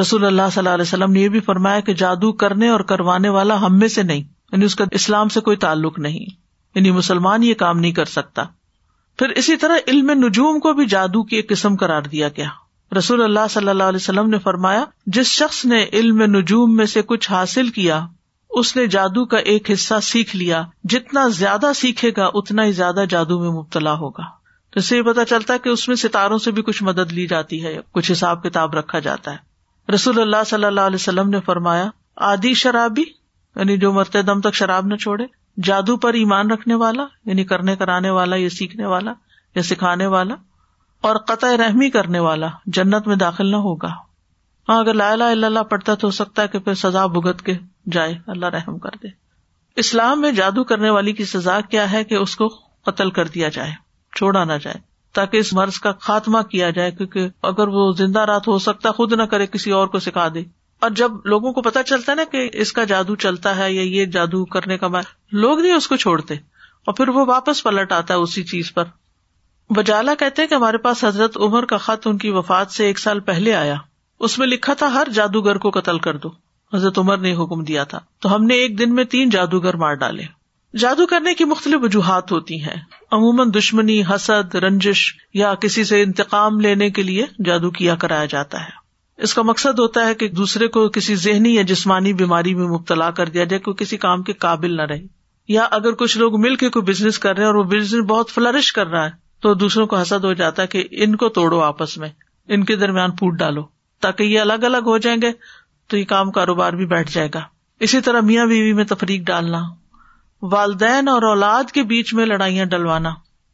رسول اللہ صلی اللہ علیہ وسلم نے یہ بھی فرمایا کہ جادو کرنے اور کروانے والا ہم میں سے نہیں یعنی اس کا اسلام سے کوئی تعلق نہیں یعنی مسلمان یہ کام نہیں کر سکتا۔ پھر اسی طرح علم نجوم کو بھی جادو کی ایک قسم قرار دیا گیا۔ رسول اللہ صلی اللہ علیہ وسلم نے فرمایا، جس شخص نے علم نجوم میں سے کچھ حاصل کیا اس نے جادو کا ایک حصہ سیکھ لیا۔ جتنا زیادہ سیکھے گا، اتنا ہی زیادہ جادو میں مبتلا ہوگا۔ تو اسے یہ پتا چلتا ہے کہ اس میں ستاروں سے بھی کچھ مدد لی جاتی ہے، کچھ حساب کتاب رکھا جاتا ہے۔ رسول اللہ صلی اللہ علیہ وسلم نے فرمایا آدی شرابی یعنی جو مرتے دم تک شراب نہ چھوڑے، جادو پر ایمان رکھنے والا یعنی کرنے کرانے والا یا سیکھنے والا یا سکھانے والا، اور قطع رحمی کرنے والا جنت میں داخل نہ ہوگا۔ ہاں اگر لا الہ الا اللہ پڑھتا تو ہو سکتا ہے کہ پھر سزا بھگت کے جائے، اللہ رحم کر دے۔ اسلام میں جادو کرنے والی کی سزا کیا ہے کہ اس کو قتل کر دیا جائے، چھوڑا نہ جائے، تاکہ اس مرض کا خاتمہ کیا جائے، کیونکہ اگر وہ زندہ رات ہو سکتا، خود نہ کرے کسی اور کو سکھا دے۔ اور جب لوگوں کو پتا چلتا ہے نا کہ اس کا جادو چلتا ہے یا یہ جادو کرنے کا بات لوگ نہیں اس کو چھوڑتے۔ اور پھر وہ واپس پلٹ آتا ہے اسی چیز پر۔ وجالا کہتے کہ ہمارے پاس حضرت عمر کا خط ان کی وفات سے ایک سال پہلے آیا۔ اس میں لکھا تھا، ہر جادوگر کو قتل کر دو۔ حضرت عمر نے حکم دیا تھا۔ تو ہم نے ایک دن میں تین جادوگر مار ڈالے۔ جادو کرنے کی مختلف وجوہات ہوتی ہیں۔ عموماً دشمنی، حسد، رنجش یا کسی سے انتقام لینے کے لیے جادو کیا کرایا جاتا ہے۔ اس کا مقصد ہوتا ہے کہ دوسرے کو کسی ذہنی یا جسمانی بیماری میں مبتلا کر دیا جائے، کوئی کسی کام کے قابل نہ رہے۔ یا اگر کچھ لوگ مل کے کوئی بزنس کر رہے ہیں اور وہ بزنس بہت فلرش کر رہا ہے، تو دوسروں کو حسد ہو جاتا ہے کہ ان کو توڑو آپس میں۔ ان کے درمیان پھوٹ ڈالو، تاکہ یہ الگ الگ ہو جائیں گے۔ تو یہ کام کاروبار بھی بیٹھ جائے گا۔ اسی طرح میاں بیوی میں تفریق ڈالنا، والدین اور اولاد کے بیچ میں لڑائیاں ڈلوانا،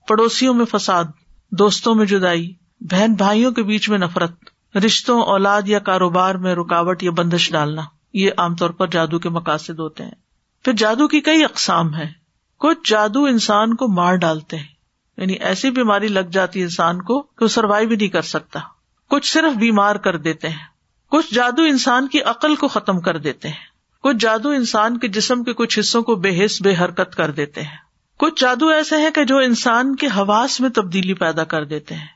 پڑوسیوں میں فساد، دوستوں میں جدائی، بہن بھائیوں کے بیچ میں نفرت، رشتوں، اولاد یا کاروبار میں رکاوٹ یا بندش ڈالنا، یہ عام طور پر جادو کے مقاصد ہوتے ہیں۔ پھر جادو کی کئی اقسام ہے کچھ جادو انسان کو مار ڈالتے ہیں یعنی ایسی بیماری لگ جاتی انسان کو کہ وہ سروائو بھی نہیں کر سکتا۔ کچھ صرف بیمار کر دیتے ہیں۔ کچھ جادو انسان کی عقل کو ختم کر دیتے ہیں۔ کچھ جادو انسان کے جسم کے کچھ حصوں کو بے حص بے حرکت کر دیتے ہیں۔ کچھ جادو ایسے ہیں کہ جو انسان کے حواس میں تبدیلی پیدا کر دیتے ہیں۔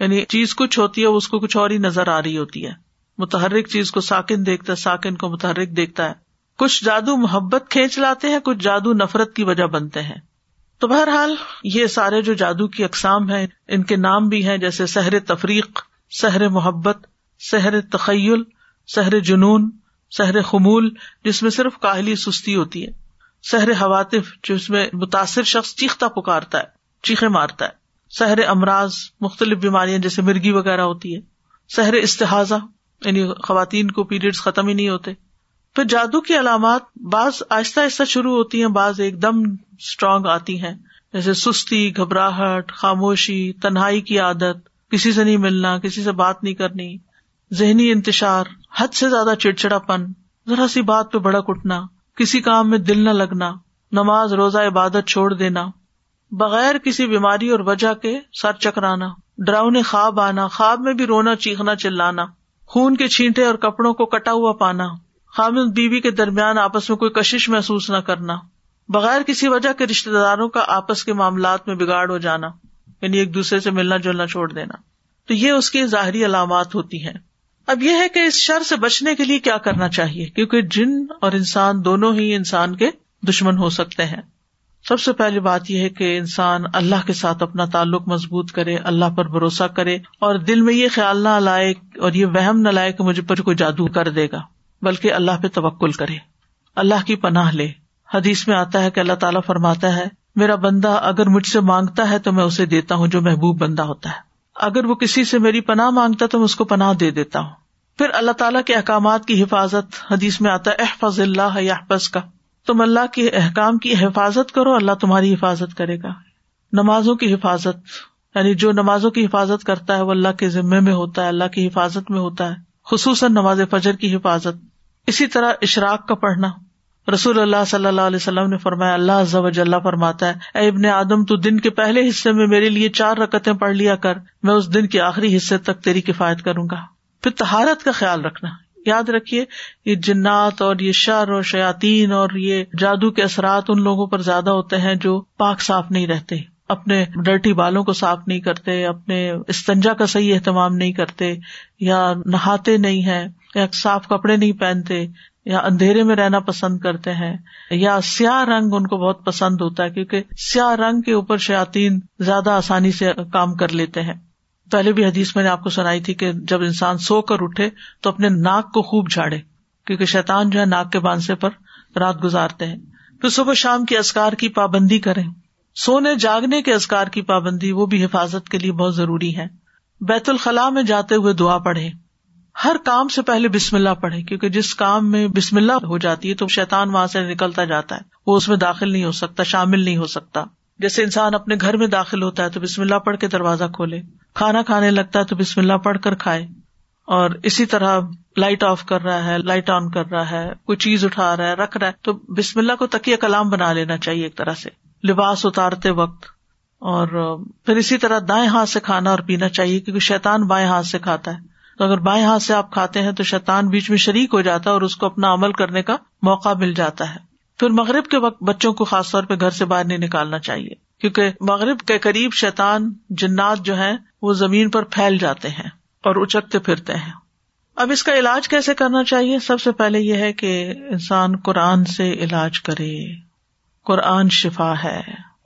یعنی چیز کچھ ہوتی ہے، اس کو کچھ اور ہی نظر آ رہی ہوتی ہے۔ متحرک چیز کو ساکن دیکھتا ہے ساکن کو متحرک دیکھتا ہے۔ کچھ جادو محبت کھینچ لاتے ہیں، کچھ جادو نفرت کی وجہ بنتے ہیں۔ تو بہرحال یہ سارے جو جادو کی اقسام ہیں، ان کے نام بھی ہیں، جیسے سحر تفریق، سحر محبت سحر تخیل، سحر جنون، سحر خمول، جس میں صرف کاہلی سستی ہوتی ہے۔ سحر حواتف، جس میں متاثر شخص چیختا پکارتا ہے چیخے مارتا ہے۔ سحر امراض، مختلف بیماریاں جیسے مرگی وغیرہ ہوتی ہے سحر استحاظہ یعنی خواتین کو پیریڈ ختم ہی نہیں ہوتے۔ پھر جادو کی علامات، بعض آہستہ آہستہ شروع ہوتی ہیں، بعض ایک دم اسٹرانگ آتی ہیں۔ جیسے سستی، گھبراہٹ، خاموشی، تنہائی کی عادت، کسی سے نہیں ملنا، کسی سے بات نہیں کرنی۔ ذہنی انتشار، حد سے زیادہ چڑچڑا پن ذرا سی بات پہ بڑا کٹنا کسی کام میں دل نہ لگنا، نماز، روزہ، عبادت چھوڑ دینا، بغیر کسی بیماری اور وجہ کے سر چکرانا ڈراؤنے خواب آنا، خواب میں بھی رونا، چیخنا، چلانا، خون کے چھینٹے اور کپڑوں کو کٹا ہوا پانا خامد بیوی کے درمیان آپس میں کوئی کشش محسوس نہ کرنا، بغیر کسی وجہ کے رشتے داروں کا آپس کے معاملات میں بگاڑ ہو جانا یعنی ایک دوسرے سے ملنا، جلنا، چھوڑ دینا۔ تو یہ اس کی ظاہری علامات ہوتی ہیں۔ اب یہ ہے کہ اس شر سے بچنے کے لیے کیا کرنا چاہیے؟ کیونکہ جن اور انسان دونوں ہی انسان کے دشمن ہو سکتے ہیں۔ سب سے پہلی بات یہ ہے کہ انسان اللہ کے ساتھ اپنا تعلق مضبوط کرے، اللہ پر بھروسہ کرے اور دل میں یہ خیال نہ لائے اور یہ وہم نہ لائے کہ مجھے پر کوئی جادو کر دے گا، بلکہ اللہ پہ توکل کرے۔ اللہ کی پناہ لے۔ حدیث میں آتا ہے کہ اللہ تعالیٰ فرماتا ہے، میرا بندہ اگر مجھ سے مانگتا ہے تو میں اسے دیتا ہوں جو محبوب بندہ ہوتا ہے۔ اگر وہ کسی سے میری پناہ مانگتا تو میں اس کو پناہ دے دیتا ہوں۔ پھر اللہ تعالیٰ کے احکامات کی حفاظت، حدیث میں آتا ہے، احفظ اللہ یا کا۔ تم اللہ کے احکام کی حفاظت کرو، اللہ تمہاری حفاظت کرے گا۔ نمازوں کی حفاظت یعنی جو نمازوں کی حفاظت کرتا ہے وہ اللہ کے ذمے میں ہوتا ہے، اللہ کی حفاظت میں ہوتا ہے۔ خصوصاً نماز فجر کی حفاظت۔ اسی طرح اشراق کا پڑھنا۔ رسول اللہ صلی اللہ علیہ وسلم نے فرمایا، اللہ اللہ فرماتا ہے، اے ابن آدم، تو دن کے پہلے حصے میں میرے لیے چار رکتیں پڑھ لیا کر، میں اس دن کے آخری حصے تک تیری کفایت کروں گا۔ پھر تہارت کا خیال رکھنا۔ یاد رکھیے، یہ جنات اور یہ شر اور شیاتین اور یہ جادو کے اثرات ان لوگوں پر زیادہ ہوتے ہیں جو پاک صاف نہیں رہتے، اپنے ڈرٹی بالوں کو صاف نہیں کرتے، اپنے استنجا کا صحیح اہتمام نہیں کرتے، یا نہاتے نہیں ہے یا صاف کپڑے نہیں پہنتے۔ یا اندھیرے میں رہنا پسند کرتے ہیں، یا سیاہ رنگ ان کو بہت پسند ہوتا ہے، کیونکہ سیاہ رنگ کے اوپر شاطین زیادہ آسانی سے کام کر لیتے ہیں۔ پہلے بھی حدیث میں نے آپ کو سنائی تھی کہ جب انسان سو کر اٹھے تو اپنے ناک کو خوب جھاڑے، کیونکہ شیتان جو ہے ناک کے بانسے پر رات گزارتے ہیں۔ پھر صبح شام کے ازکار کی پابندی کریں۔ سونے، جاگنے کے ازکار کی پابندی وہ بھی حفاظت کے لیے بہت ضروری ہے بیت الخلاء میں جاتے ہوئے دعا پڑھے ہر کام سے پہلے بسم اللہ پڑھے، کیونکہ جس کام میں بسم اللہ ہو جاتی ہے تو شیتان وہاں سے نکلتا جاتا ہے۔ وہ اس میں داخل نہیں ہو سکتا، شامل نہیں ہو سکتا۔ جیسے انسان اپنے گھر میں داخل ہوتا ہے تو بسم اللہ پڑھ کے دروازہ کھولے۔ کھانا کھانے لگتا ہے تو بسم اللہ پڑھ کر کھائے۔ اور اسی طرح لائٹ آف کر رہا ہے، لائٹ آن کر رہا ہے، کوئی چیز اٹھا رہا ہے، رکھ رہا ہے، تو بسم اللہ کو تکیہ کلام بنا لینا چاہیے ایک طرح سے۔ لباس اتارتے وقت۔ اور پھر اسی طرح دائیں ہاتھ سے کھانا اور پینا چاہیے، کیونکہ شیتان بائیں ہاتھ سے کھاتا ہے۔ تو اگر بائیں ہاتھ سے آپ کھاتے ہیں تو شیتان بیچ میں شریک ہو جاتا ہے اور اس کو اپنا عمل کرنے کا موقع مل جاتا ہے۔ پھر مغرب کے وقت بچوں کو خاص طور پہ گھر سے باہر نہیں نکالنا چاہیے، کیونکہ مغرب کے قریب شیتان جنات جو ہے وہ زمین پر پھیل جاتے ہیں اور اچکتے پھرتے ہیں۔ اب اس کا علاج کیسے کرنا چاہیے؟ سب سے پہلے یہ ہے کہ انسان قرآن سے علاج کرے۔ قرآن شفا ہے،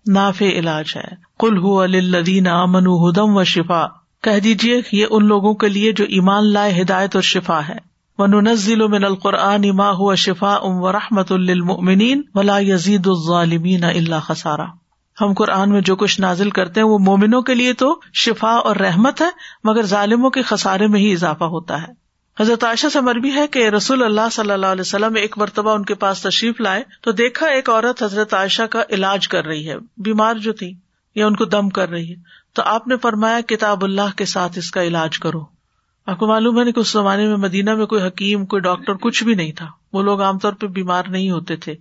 نافع علاج ہے۔ کل ہو الدین امن ہدم و شفا کہہ دیجیے یہ ان لوگوں کے لیے جو ایمان لائے ہدایت اور شفا ہے۔ نزل من القرآن ما ہوا شفا ام و رحمت ولا یزید الظالمین اللہ خسارا۔ ہم قرآن میں جو کچھ نازل کرتے ہیں وہ مومنوں کے لیے تو شفا اور رحمت ہے، مگر ظالموں کے خسارے میں ہی اضافہ ہوتا ہے۔ حضرت عائشہ سے مربی ہے کہ رسول اللہ صلی اللہ علیہ وسلم ایک مرتبہ ان کے پاس تشریف لائے تو دیکھا ایک عورت حضرت عائشہ کا علاج کر رہی ہے، بیمار جو تھی یا ان کو دم کر رہی ہے۔ تو آپ نے فرمایا کتاب اللہ کے ساتھ اس کا علاج کرو۔ آپ کو معلوم ہے کہ اس زمانے میں مدینہ میں کوئی حکیم، کوئی ڈاکٹر کچھ بھی نہیں تھا۔ وہ لوگ عام طور پہ بیمار نہیں ہوتے تھے۔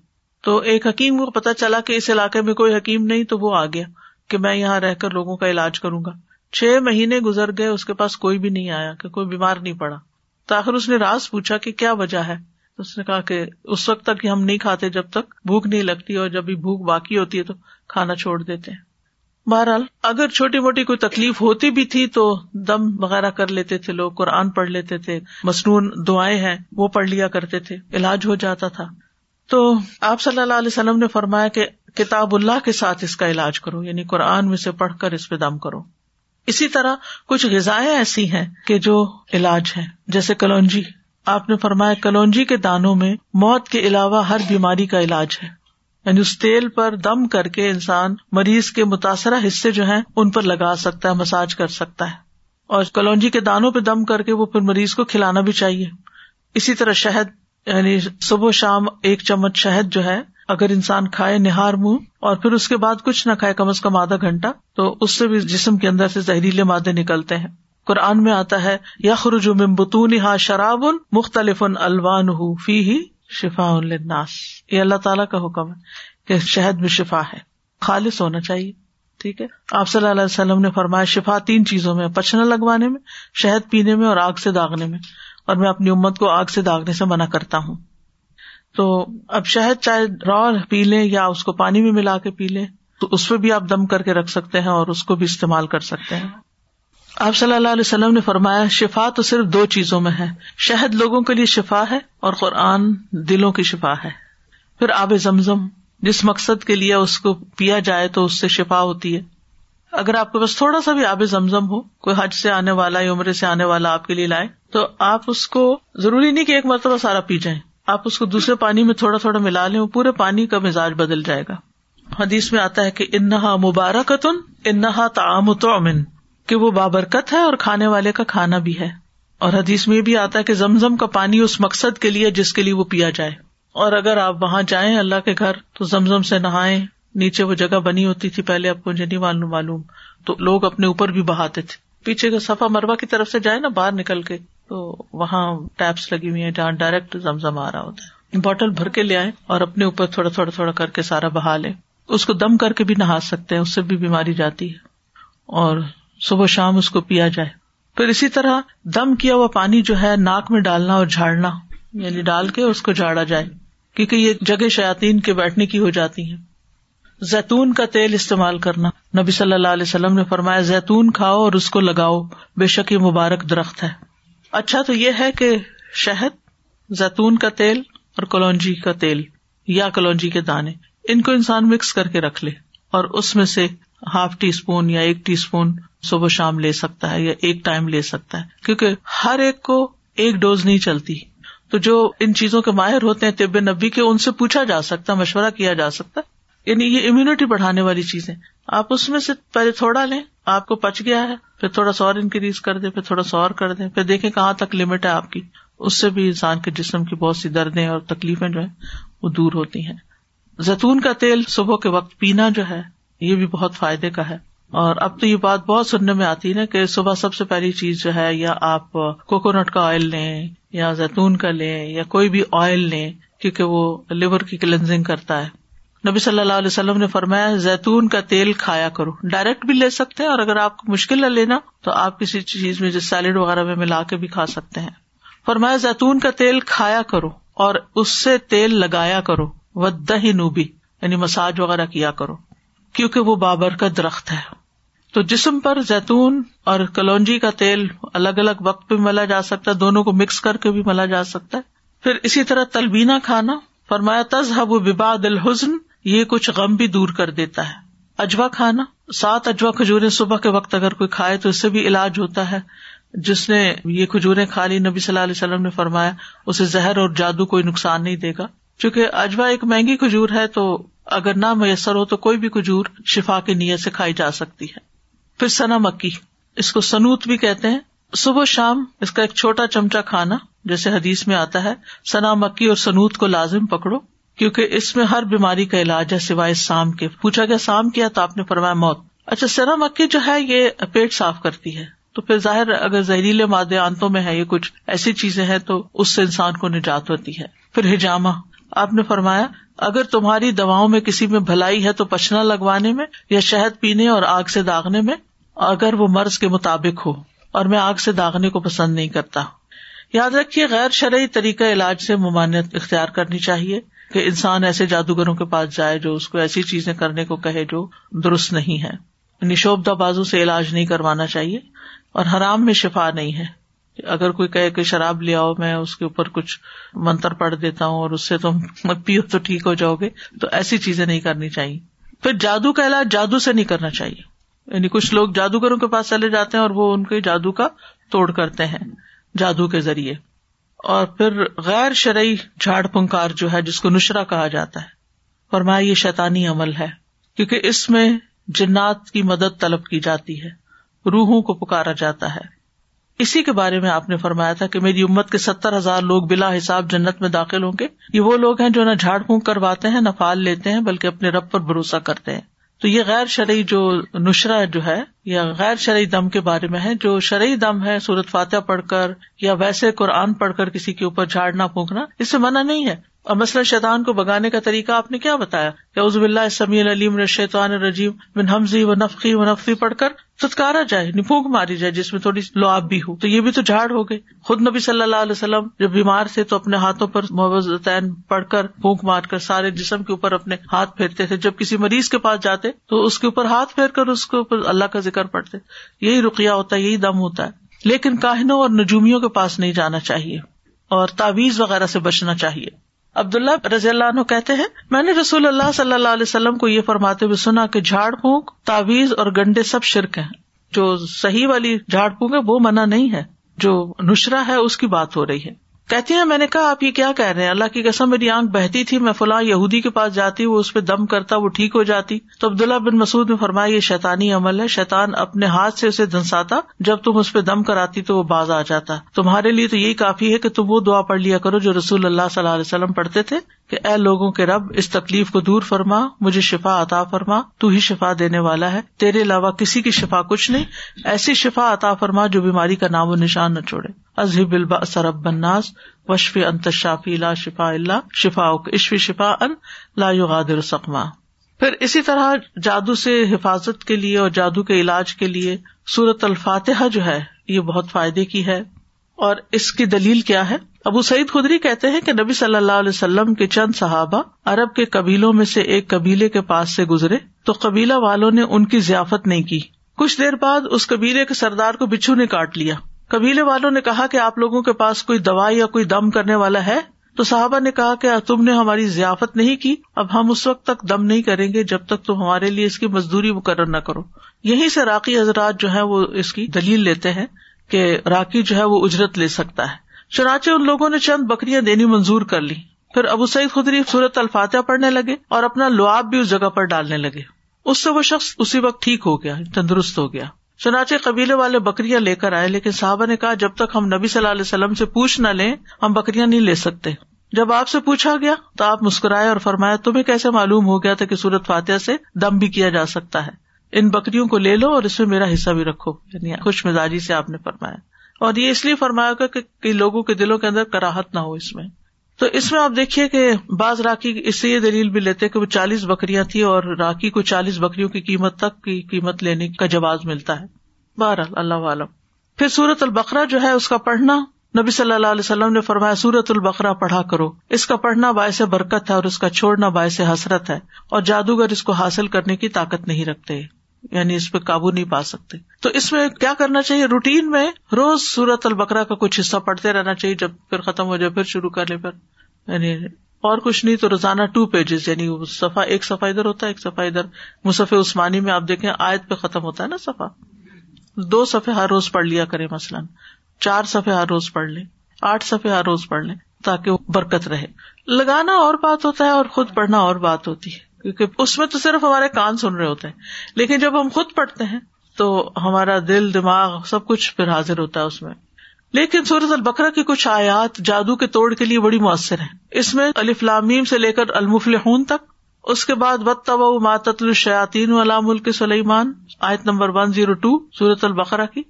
تو ایک حکیم کو پتا چلا کہ اس علاقے میں کوئی حکیم نہیں تو وہ آ گیا کہ میں یہاں رہ کر لوگوں کا علاج کروں گا۔ چھ مہینے گزر گئے، اس کے پاس کوئی بھی نہیں آیا، کہ کوئی بیمار نہیں پڑا۔ تو آخر اس نے راز پوچھا کہ کیا وجہ ہے؟ تو اس نے کہا کہ اس وقت تک ہم نہیں کھاتے جب تک بھوک نہیں لگتی اور جب بھی بھوک باقی ہوتی ہے تو کھانا چھوڑ دیتے ہیں۔ بہرحال، اگر چھوٹی موٹی کوئی تکلیف ہوتی بھی تھی تو دم وغیرہ کر لیتے تھے لوگ، قرآن پڑھ لیتے تھے، مصنون دعائیں ہیں، وہ پڑھ لیا کرتے تھے، علاج ہو جاتا تھا۔ تو آپ صلی اللہ علیہ وسلم نے فرمایا کہ کتاب اللہ کے ساتھ اس کا علاج کرو یعنی قرآن میں سے پڑھ کر اس پہ دم کرو۔ اسی طرح کچھ غذائیں ایسی ہیں کہ جو علاج ہے جیسے کلونجی۔ آپ نے فرمایا کلونجی کے دانوں میں موت کے علاوہ ہر بیماری کا علاج ہے۔ یعنی اس تیل پر دم کر کے انسان مریض کے متاثرہ حصے جو ہیں ان پر لگا سکتا ہے، مساج کر سکتا ہے۔ اور کلونجی کے دانوں پہ دم کر کے وہ پھر مریض کو کھلانا بھی چاہیے۔ اسی طرح شہد یعنی صبح شام ایک چمچ شہد جو ہے، اگر انسان کھائے نہار منہ اور پھر اس کے بعد کچھ نہ کھائے کم از کم آدھا گھنٹہ، تو اس سے بھی جسم کے اندر سے زہریلے مادے نکلتے ہیں۔ قرآن میں آتا ہے یا خرج ممبتون شراب ان مختلف ان الوان فی ہی شفا الناس یہ اللہ تعالیٰ کا حکم ہے کہ شہد میں شفا ہے. خالص ہونا چاہیے. ٹھیک ہے؟ آپ صلی اللہ علیہ وسلم نے فرمایا شفا تین چیزوں میں پچنا لگوانے میں، شہد پینے میں اور آگ سے داغنے میں. اور میں اپنی امت کو آگ سے داغنے سے منع کرتا ہوں. تو اب شہد چاہے را پی لیں یا اس کو پانی میں ملا کے پی لیں، تو اس پہ بھی آپ دم کر کے رکھ سکتے ہیں اور اس کو بھی استعمال کر سکتے ہیں۔ آپ صلی اللہ علیہ وسلم نے فرمایا، شفا تو صرف دو چیزوں میں ہے۔ شہد لوگوں کے لیے شفا ہے اور قرآن دلوں کی شفا ہے۔ پھر آب زمزم، جس مقصد کے لیے اس کو پیا جائے تو اس سے شفا ہوتی ہے۔ اگر آپ کے پاس تھوڑا سا بھی آب زمزم ہو، کوئی حج سے آنے والا یا عمرے سے آنے والا آپ کے لیے لائے، تو آپ اس کو ضروری نہیں کہ ایک مرتبہ سارا پی جائیں۔ آپ اس کو دوسرے پانی میں تھوڑا تھوڑا ملا لیں پورے پانی کا مزاج بدل جائے گا۔ حدیث میں آتا ہے کہ انہا مبارکتن، انہا تعام تو امن کہ وہ بابرکت ہے اور کھانے والے کا کھانا بھی ہے۔ اور حدیث میں بھی آتا ہے کہ زمزم کا پانی اس مقصد کے لیے جس کے لیے وہ پیا جائے۔ اور اگر آپ وہاں جائیں اللہ کے گھر تو زمزم سے نہائے نیچے وہ جگہ بنی ہوتی تھی پہلے، آپ کو نہیں معلوم معلوم۔ تو لوگ اپنے اوپر بھی بہاتے تھے۔ پیچھے کا سفا مروا کی طرف سے جائے نا، باہر نکل کے، تو وہاں ٹیپس لگی ہوئی ہیں جہاں ڈائریکٹ زمزم آ رہا ہوتا ہے۔ بوٹل بھر کے لے آئے اور اپنے اوپر تھوڑا تھوڑا تھوڑا کر کے سارا بہا لے اس کو دم کر کے بھی نہا سکتے ہیں، اس سے بھی بیماری جاتی ہے۔ اور صبح شام اس کو پیا جائے۔ پھر اسی طرح دم کیا ہوا پانی جو ہے ناک میں ڈالنا اور جھاڑنا یعنی ڈال کے اس کو جھاڑا جائے، کیونکہ یہ جگہ شیاتین کے بیٹھنے کی ہو جاتی ہیں۔ زیتون کا تیل استعمال کرنا۔ نبی صلی اللہ علیہ وسلم نے فرمایا، زیتون کھاؤ اور اس کو لگاؤ، بے شک یہ مبارک درخت ہے۔ اچھا تو یہ ہے کہ شہد، زیتون کا تیل اور کلونجی کا تیل یا کلونجی کے دانے، ان کو انسان مکس کر کے رکھ لے اور اس میں سے ہاف ٹی اسپون یا ایک ٹی اسپون صبح شام لے سکتا ہے یا ایک ٹائم لے سکتا ہے، کیونکہ ہر ایک کو ایک ڈوز نہیں چلتی۔ تو جو ان چیزوں کے ماہر ہوتے ہیں طب نبی کے، ان سے پوچھا جا سکتا، مشورہ کیا جا سکتا۔ یعنی یہ امیونٹی بڑھانے والی چیزیں۔ آپ اس میں سے پہلے تھوڑا لیں، آپ کو پچ گیا ہے، پھر تھوڑا سا اور انکریز کر دیں، پھر تھوڑا سا اور کر دیں، پھر دیکھیں کہاں تک لمٹ ہے آپ کی۔ اس سے بھی انسان کے جسم کی بہت سی دردیں اور تکلیفیں جو ہے وہ دور ہوتی ہیں۔ زیتون کا تیل صبح کے وقت پینا جو ہے یہ بھی بہت فائدے کا ہے۔ اور اب تو یہ بات بہت سننے میں آتی ہے نا کہ صبح سب سے پہلی چیز جو ہے یا آپ کوکونٹ کا آئل لیں یا زیتون کا لیں یا کوئی بھی آئل لیں کیونکہ وہ لیور کی کلینزنگ کرتا ہے۔ نبی صلی اللہ علیہ وسلم نے فرمایا زیتون کا تیل کھایا کرو۔ ڈائریکٹ بھی لے سکتے ہیں اور اگر آپ کو مشکل ہے لینا تو آپ کسی چیز میں جیسے سیلڈ وغیرہ میں ملا کے بھی کھا سکتے ہیں۔ فرمایا زیتون کا تیل کھایا کرو اور اس سے تیل لگایا کرو۔ و دہی نوبی یعنی مساج وغیرہ کیا کرو۔ کیونکہ وہ بابر کا درخت ہے۔ تو جسم پر زیتون اور کلونجی کا تیل الگ الگ وقت پہ ملا جا سکتا ہے، دونوں کو مکس کر کے بھی ملا جا سکتا ہے۔ پھر اسی طرح تلبینا کھانا، فرمایا، تذہب بباد الحزن، یہ کچھ غم بھی دور کر دیتا ہے۔ اجوا کھانا، سات اجوا کھجورے صبح کے وقت اگر کوئی کھائے تو اس سے بھی علاج ہوتا ہے۔ جس نے یہ کھجورے کھا لی، نبی صلی اللہ علیہ وسلم نے فرمایا، اسے زہر اور جادو کوئی نقصان نہیں دے گا۔ چونکہ اجوا ایک مہنگی کھجور ہے تو اگر نہ میسر ہو تو کوئی بھی کھجور شفا کی نیت سے کھائی جا سکتی ہے۔ پھر سنا مکی۔ اس کو سنوت بھی کہتے ہیں۔ صبح شام اس کا ایک چھوٹا چمچا کھانا، جیسے حدیث میں آتا ہے، سنا مکی اور سنوت کو لازم پکڑو، کیونکہ اس میں ہر بیماری کا علاج ہے سوائے سام کے۔ پوچھا گیا، سام کیا؟ تو آپ نے فرمایا، موت۔ اچھا سنا مکی جو ہے، یہ پیٹ صاف کرتی ہے۔ تو پھر ظاہر اگر زہریلے مادے آنتوں میں ہے یہ کچھ ایسی چیزیں ہیں، تو اس سے انسان کو نجات ہوتی ہے۔ پھر ہجامہ۔ آپ نے فرمایا اگر تمہاری دواؤں میں کسی میں بھلائی ہے تو پچنا لگوانے میں یا شہد پینے اور آگ سے داغنے میں اگر وہ مرض کے مطابق ہو، اور میں آگ سے داغنے کو پسند نہیں کرتا۔ یاد رکھیے، غیر شرعی طریقہ علاج سے ممانعت اختیار کرنی چاہیے کہ انسان ایسے جادوگروں کے پاس جائے جو اس کو ایسی چیزیں کرنے کو کہے جو درست نہیں ہے نشوبدہ بازو سے علاج نہیں کروانا چاہیے اور حرام میں شفا نہیں ہے۔ اگر کوئی کہے کہ شراب لے آؤ، میں اس کے اوپر کچھ منتر پڑھ دیتا ہوں اور اس سے تم پیو تو ٹھیک ہو جاؤ گے۔ تو ایسی چیزیں نہیں کرنی چاہیے۔ پھر جادو کا علاج جادو سے نہیں کرنا چاہیے۔ یعنی کچھ لوگ جادوگروں کے پاس چلے جاتے ہیں اور وہ ان کے جادو کا توڑ کرتے ہیں جادو کے ذریعے۔ اور پھر غیر شرعی جھاڑ پنکار جو ہے، جس کو نشرا کہا جاتا ہے۔ فرمایا، یہ شیطانی عمل ہے۔ کیونکہ اس میں جنات کی مدد طلب کی جاتی ہے۔ روحوں کو پکارا جاتا ہے۔ اسی کے بارے میں آپ نے فرمایا تھا کہ میری امت کے ستر ہزار لوگ بلا حساب جنت میں داخل ہوں گے۔ یہ وہ لوگ ہیں جو نہ جھاڑ پھونک کرواتے ہیں، نہ پال لیتے ہیں، بلکہ اپنے رب پر بھروسہ کرتے ہیں۔ تو یہ غیر شرعی جو نشرا جو ہے، یا غیر شرعی دم کے بارے میں ہے، جو شرعی دم ہے سورت فاتح پڑھ کر یا ویسے قرآن پڑھ کر کسی کے اوپر جھاڑنا پھونکنا، اس سے منع نہیں ہے۔ اور مسئلہ شیطان کو بگانے کا طریقہ آپ نے کیا بتایا کہ عزب اللہ سمی علیم شیطان رجیم بن حمزی و نفقی و نفقی پڑھ کر ستکارا جائے نپونک ماری جائے، جس میں تھوڑی لعاب بھی ہو۔ تو یہ بھی تو جھاڑ ہو گئے۔ خود نبی صلی اللہ علیہ وسلم جب بیمار تھے تو اپنے ہاتھوں پر محبت پڑھ کر پھونک مار کر سارے جسم کے اوپر اپنے ہاتھ پھیرتے تھے۔ جب کسی مریض کے پاس جاتے تو اس کے اوپر ہاتھ پھیر کر اس کے اوپر اللہ کا ذکر پڑھتے۔ یہی رکیا ہوتا ہے، یہی دم ہوتا ہے۔ لیکن کاہنوں اور نجومیوں کے پاس نہیں جانا چاہیے اور تعویز وغیرہ سے بچنا چاہیے۔ عبداللہ رضی اللہ عنہ کہتے ہیں، میں نے رسول اللہ صلی اللہ علیہ وسلم کو یہ فرماتے ہوئے سنا کہ جھاڑ پھونک تعویز اور گنڈے سب شرک ہیں۔ جو صحیح والی جھاڑ پھونک ہے وہ منع نہیں ہے۔ جو نشرا ہے، اس کی بات ہو رہی ہے۔ کہتی ہیں، میں نے کہا، آپ یہ کیا کہہ رہے ہیں؟ اللہ کی قسم، میری آنکھ بہتی تھی، میں فلاں یہودی کے پاس جاتی، وہ اس پہ دم کرتا، وہ ٹھیک ہو جاتی۔ تو عبداللہ بن مسعود نے فرمایا، یہ شیطانی عمل ہے، شیطان اپنے ہاتھ سے اسے دھنساتا، جب تم اس پہ دم کراتی تو وہ باز آ جاتا۔ تمہارے لیے تو یہی کافی ہے کہ تم وہ دعا پڑھ لیا کرو جو رسول اللہ صلی اللہ علیہ وسلم پڑھتے تھے، کہ اے لوگوں کے رب، اس تکلیف کو دور فرما، مجھے شفا عطا فرما، تو ہی شفا دینے والا ہے۔ تیرے علاوہ کسی کی شفا کچھ نہیں، ایسی شفا عطا فرما جو بیماری کا نام و نشان نہ چھوڑے۔ ازہب البا سرب بناس وشف انت شافی لا شفا اللہ شفا اشف شفا ان لا یغادر سقما۔ پھر اسی طرح جادو سے حفاظت کے لیے اور جادو کے علاج کے لیے سورت الفاتحہ جو ہے، یہ بہت فائدے کی ہے۔ اور اس کی دلیل کیا ہے؟ ابو سعید خدری کہتے ہیں کہ نبی صلی اللہ علیہ وسلم کے چند صحابہ ارب کے قبیلوں میں سے ایک قبیلے کے پاس سے گزرے، تو قبیلہ والوں نے ان کی ضیافت نہیں کی۔ کچھ دیر بعد اس قبیلے کے سردار کو بچھو نے کاٹ لیا۔ قبیلے والوں نے کہا کہ آپ لوگوں کے پاس کوئی دوا یا کوئی دم کرنے والا ہے؟ تو صحابہ نے کہا کہ تم نے ہماری ضیافت نہیں کی، اب ہم اس وقت تک دم نہیں کریں گے جب تک تم ہمارے لیے اس کی مزدوری مقرر نہ کرو۔ یہیں سے راکی حضرات جو ہے وہ اس کی دلیل لیتے ہیں کہ راکی جو ہے وہ اجرت لے سکتا ہے۔ چنانچہ ان لوگوں نے چند بکریاں دینی منظور کر لی۔ پھر ابو سعید خدری صورت الفاتحہ پڑھنے لگے اور اپنا لعاب بھی اس جگہ پر ڈالنے لگے۔ اس سے وہ شخص اسی وقت ٹھیک ہو گیا، تندرست ہو گیا۔ چنانچہ قبیلے والے بکریاں لے کر آئے، لیکن صحابہ نے کہا، جب تک ہم نبی صلی اللہ علیہ وسلم سے پوچھ نہ لیں، ہم بکریاں نہیں لے سکتے۔ جب آپ سے پوچھا گیا، تو آپ مسکرائے اور فرمایا، تمہیں کیسے معلوم ہو گیا تھا کہ سورت فاتحہ سے دم بھی کیا جا سکتا ہے؟ ان بکریوں کو لے لو اور اس میں میرا حصہ بھی رکھو۔ یعنی خوش مزاجی سے آپ نے فرمایا۔ اور یہ اس لیے فرمایا گا کہ لوگوں کے دلوں کے اندر کراہت نہ ہو اس میں۔ تو اس میں آپ دیکھیے کہ بعض راکی اس سے یہ دلیل بھی لیتے کہ وہ چالیس بکریاں تھی اور راکی کو چالیس بکریوں کی قیمت تک کی قیمت لینے کا جواز ملتا ہے۔ بہر اللہ عالم۔ پھر سورت البقرا جو ہے، اس کا پڑھنا، نبی صلی اللہ علیہ وسلم نے فرمایا سورت البقرا پڑھا کرو۔ اس کا پڑھنا باعث برکت ہے اور اس کا چھوڑنا باعث حسرت ہے اور جادوگر اس کو حاصل کرنے کی طاقت نہیں رکھتے۔ یعنی اس پہ قابو نہیں پا سکتے۔ تو اس میں کیا کرنا چاہیے؟ روٹین میں روز سورت البکرا کا کچھ حصہ پڑھتے رہنا چاہیے، جب پھر ختم ہو جائے پھر شروع کر لے پھر۔ یعنی اور کچھ نہیں تو روزانہ ٹو پیجز یعنی صفا ایک صفحہ ادھر ہوتا ہے، ایک صفحہ ادھر۔ مصف عثمانی میں آپ دیکھیں، آیت پہ ختم ہوتا ہے نا صفا دو صفحے ہر روز پڑھ لیا کرے مثلاً۔ چار صفحے ہر روز پڑھ لیں۔ آٹھ صفحے ہر روز پڑھ لیں تاکہ برکت رہے۔ لگانا اور بات ہوتا ہے اور خود پڑھنا اور بات ہوتی ہے۔ کیونکہ اس میں تو صرف ہمارے کان سن رہے ہوتے ہیں۔ لیکن جب ہم خود پڑھتے ہیں تو ہمارا دل، دماغ سب کچھ پھر حاضر ہوتا ہے اس میں۔ لیکن سورت البکرا کی کچھ آیات جادو کے توڑ کے لیے بڑی مؤثر ہے اس میں الفلامیم سے لے کر المفل تک۔ اس کے بعد بد طب ماتت الشیاتین علام الک سلیمان آیت نمبر ون زیرو ٹو سورت البقرا کی۔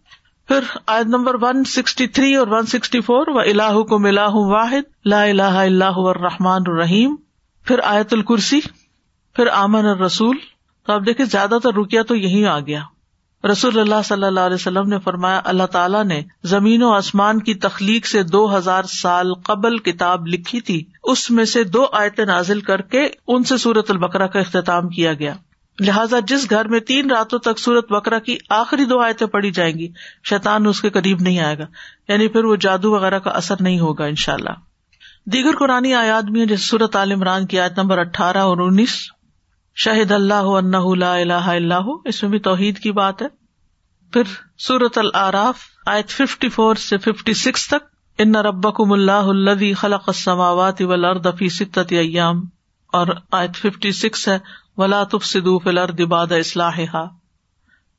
پھر آیت نمبر ون سکسٹی تھری اور ون سکسٹی فور و اللہ کو ملاح واحد، لا الہ اللہ الرحمٰن الرحیم پھر آیت الکرسی۔ پھر آمن اور رسول تو آپ دیکھیں زیادہ تر رکیا تو یہی آ گیا۔ رسول اللہ صلی اللہ علیہ وسلم نے فرمایا، اللہ تعالیٰ نے زمین و آسمان کی تخلیق سے دو ہزار سال قبل کتاب لکھی تھی۔ اس میں سے دو آیتیں نازل کر کے ان سے سورت البکرا کا اختتام کیا گیا۔ لہٰذا جس گھر میں تین راتوں تک سورت بکرا کی آخری دو آیتیں پڑی جائیں گی، شیطان اس کے قریب نہیں آئے گا۔ یعنی پھر وہ جادو وغیرہ کا اثر نہیں ہوگا ان شاء اللہ دیگر قرآن آیات بھی ہیں، جیسے سورت عال عمران کی آیت نمبر اٹھارہ اور انیس۔ شاہد اللہ اللہ اللہ اللہ اس میں بھی توحید کی بات ہے۔ پھر سورت العراف، آیت ففٹی فور سے ففٹی سکس تک، ان ربکم اللہ الذی خلق السماوات والارض فی ستت ایام اور آیت ففٹی سکس ہے، ولا تفسدوا فی الارض بعد اصلاحها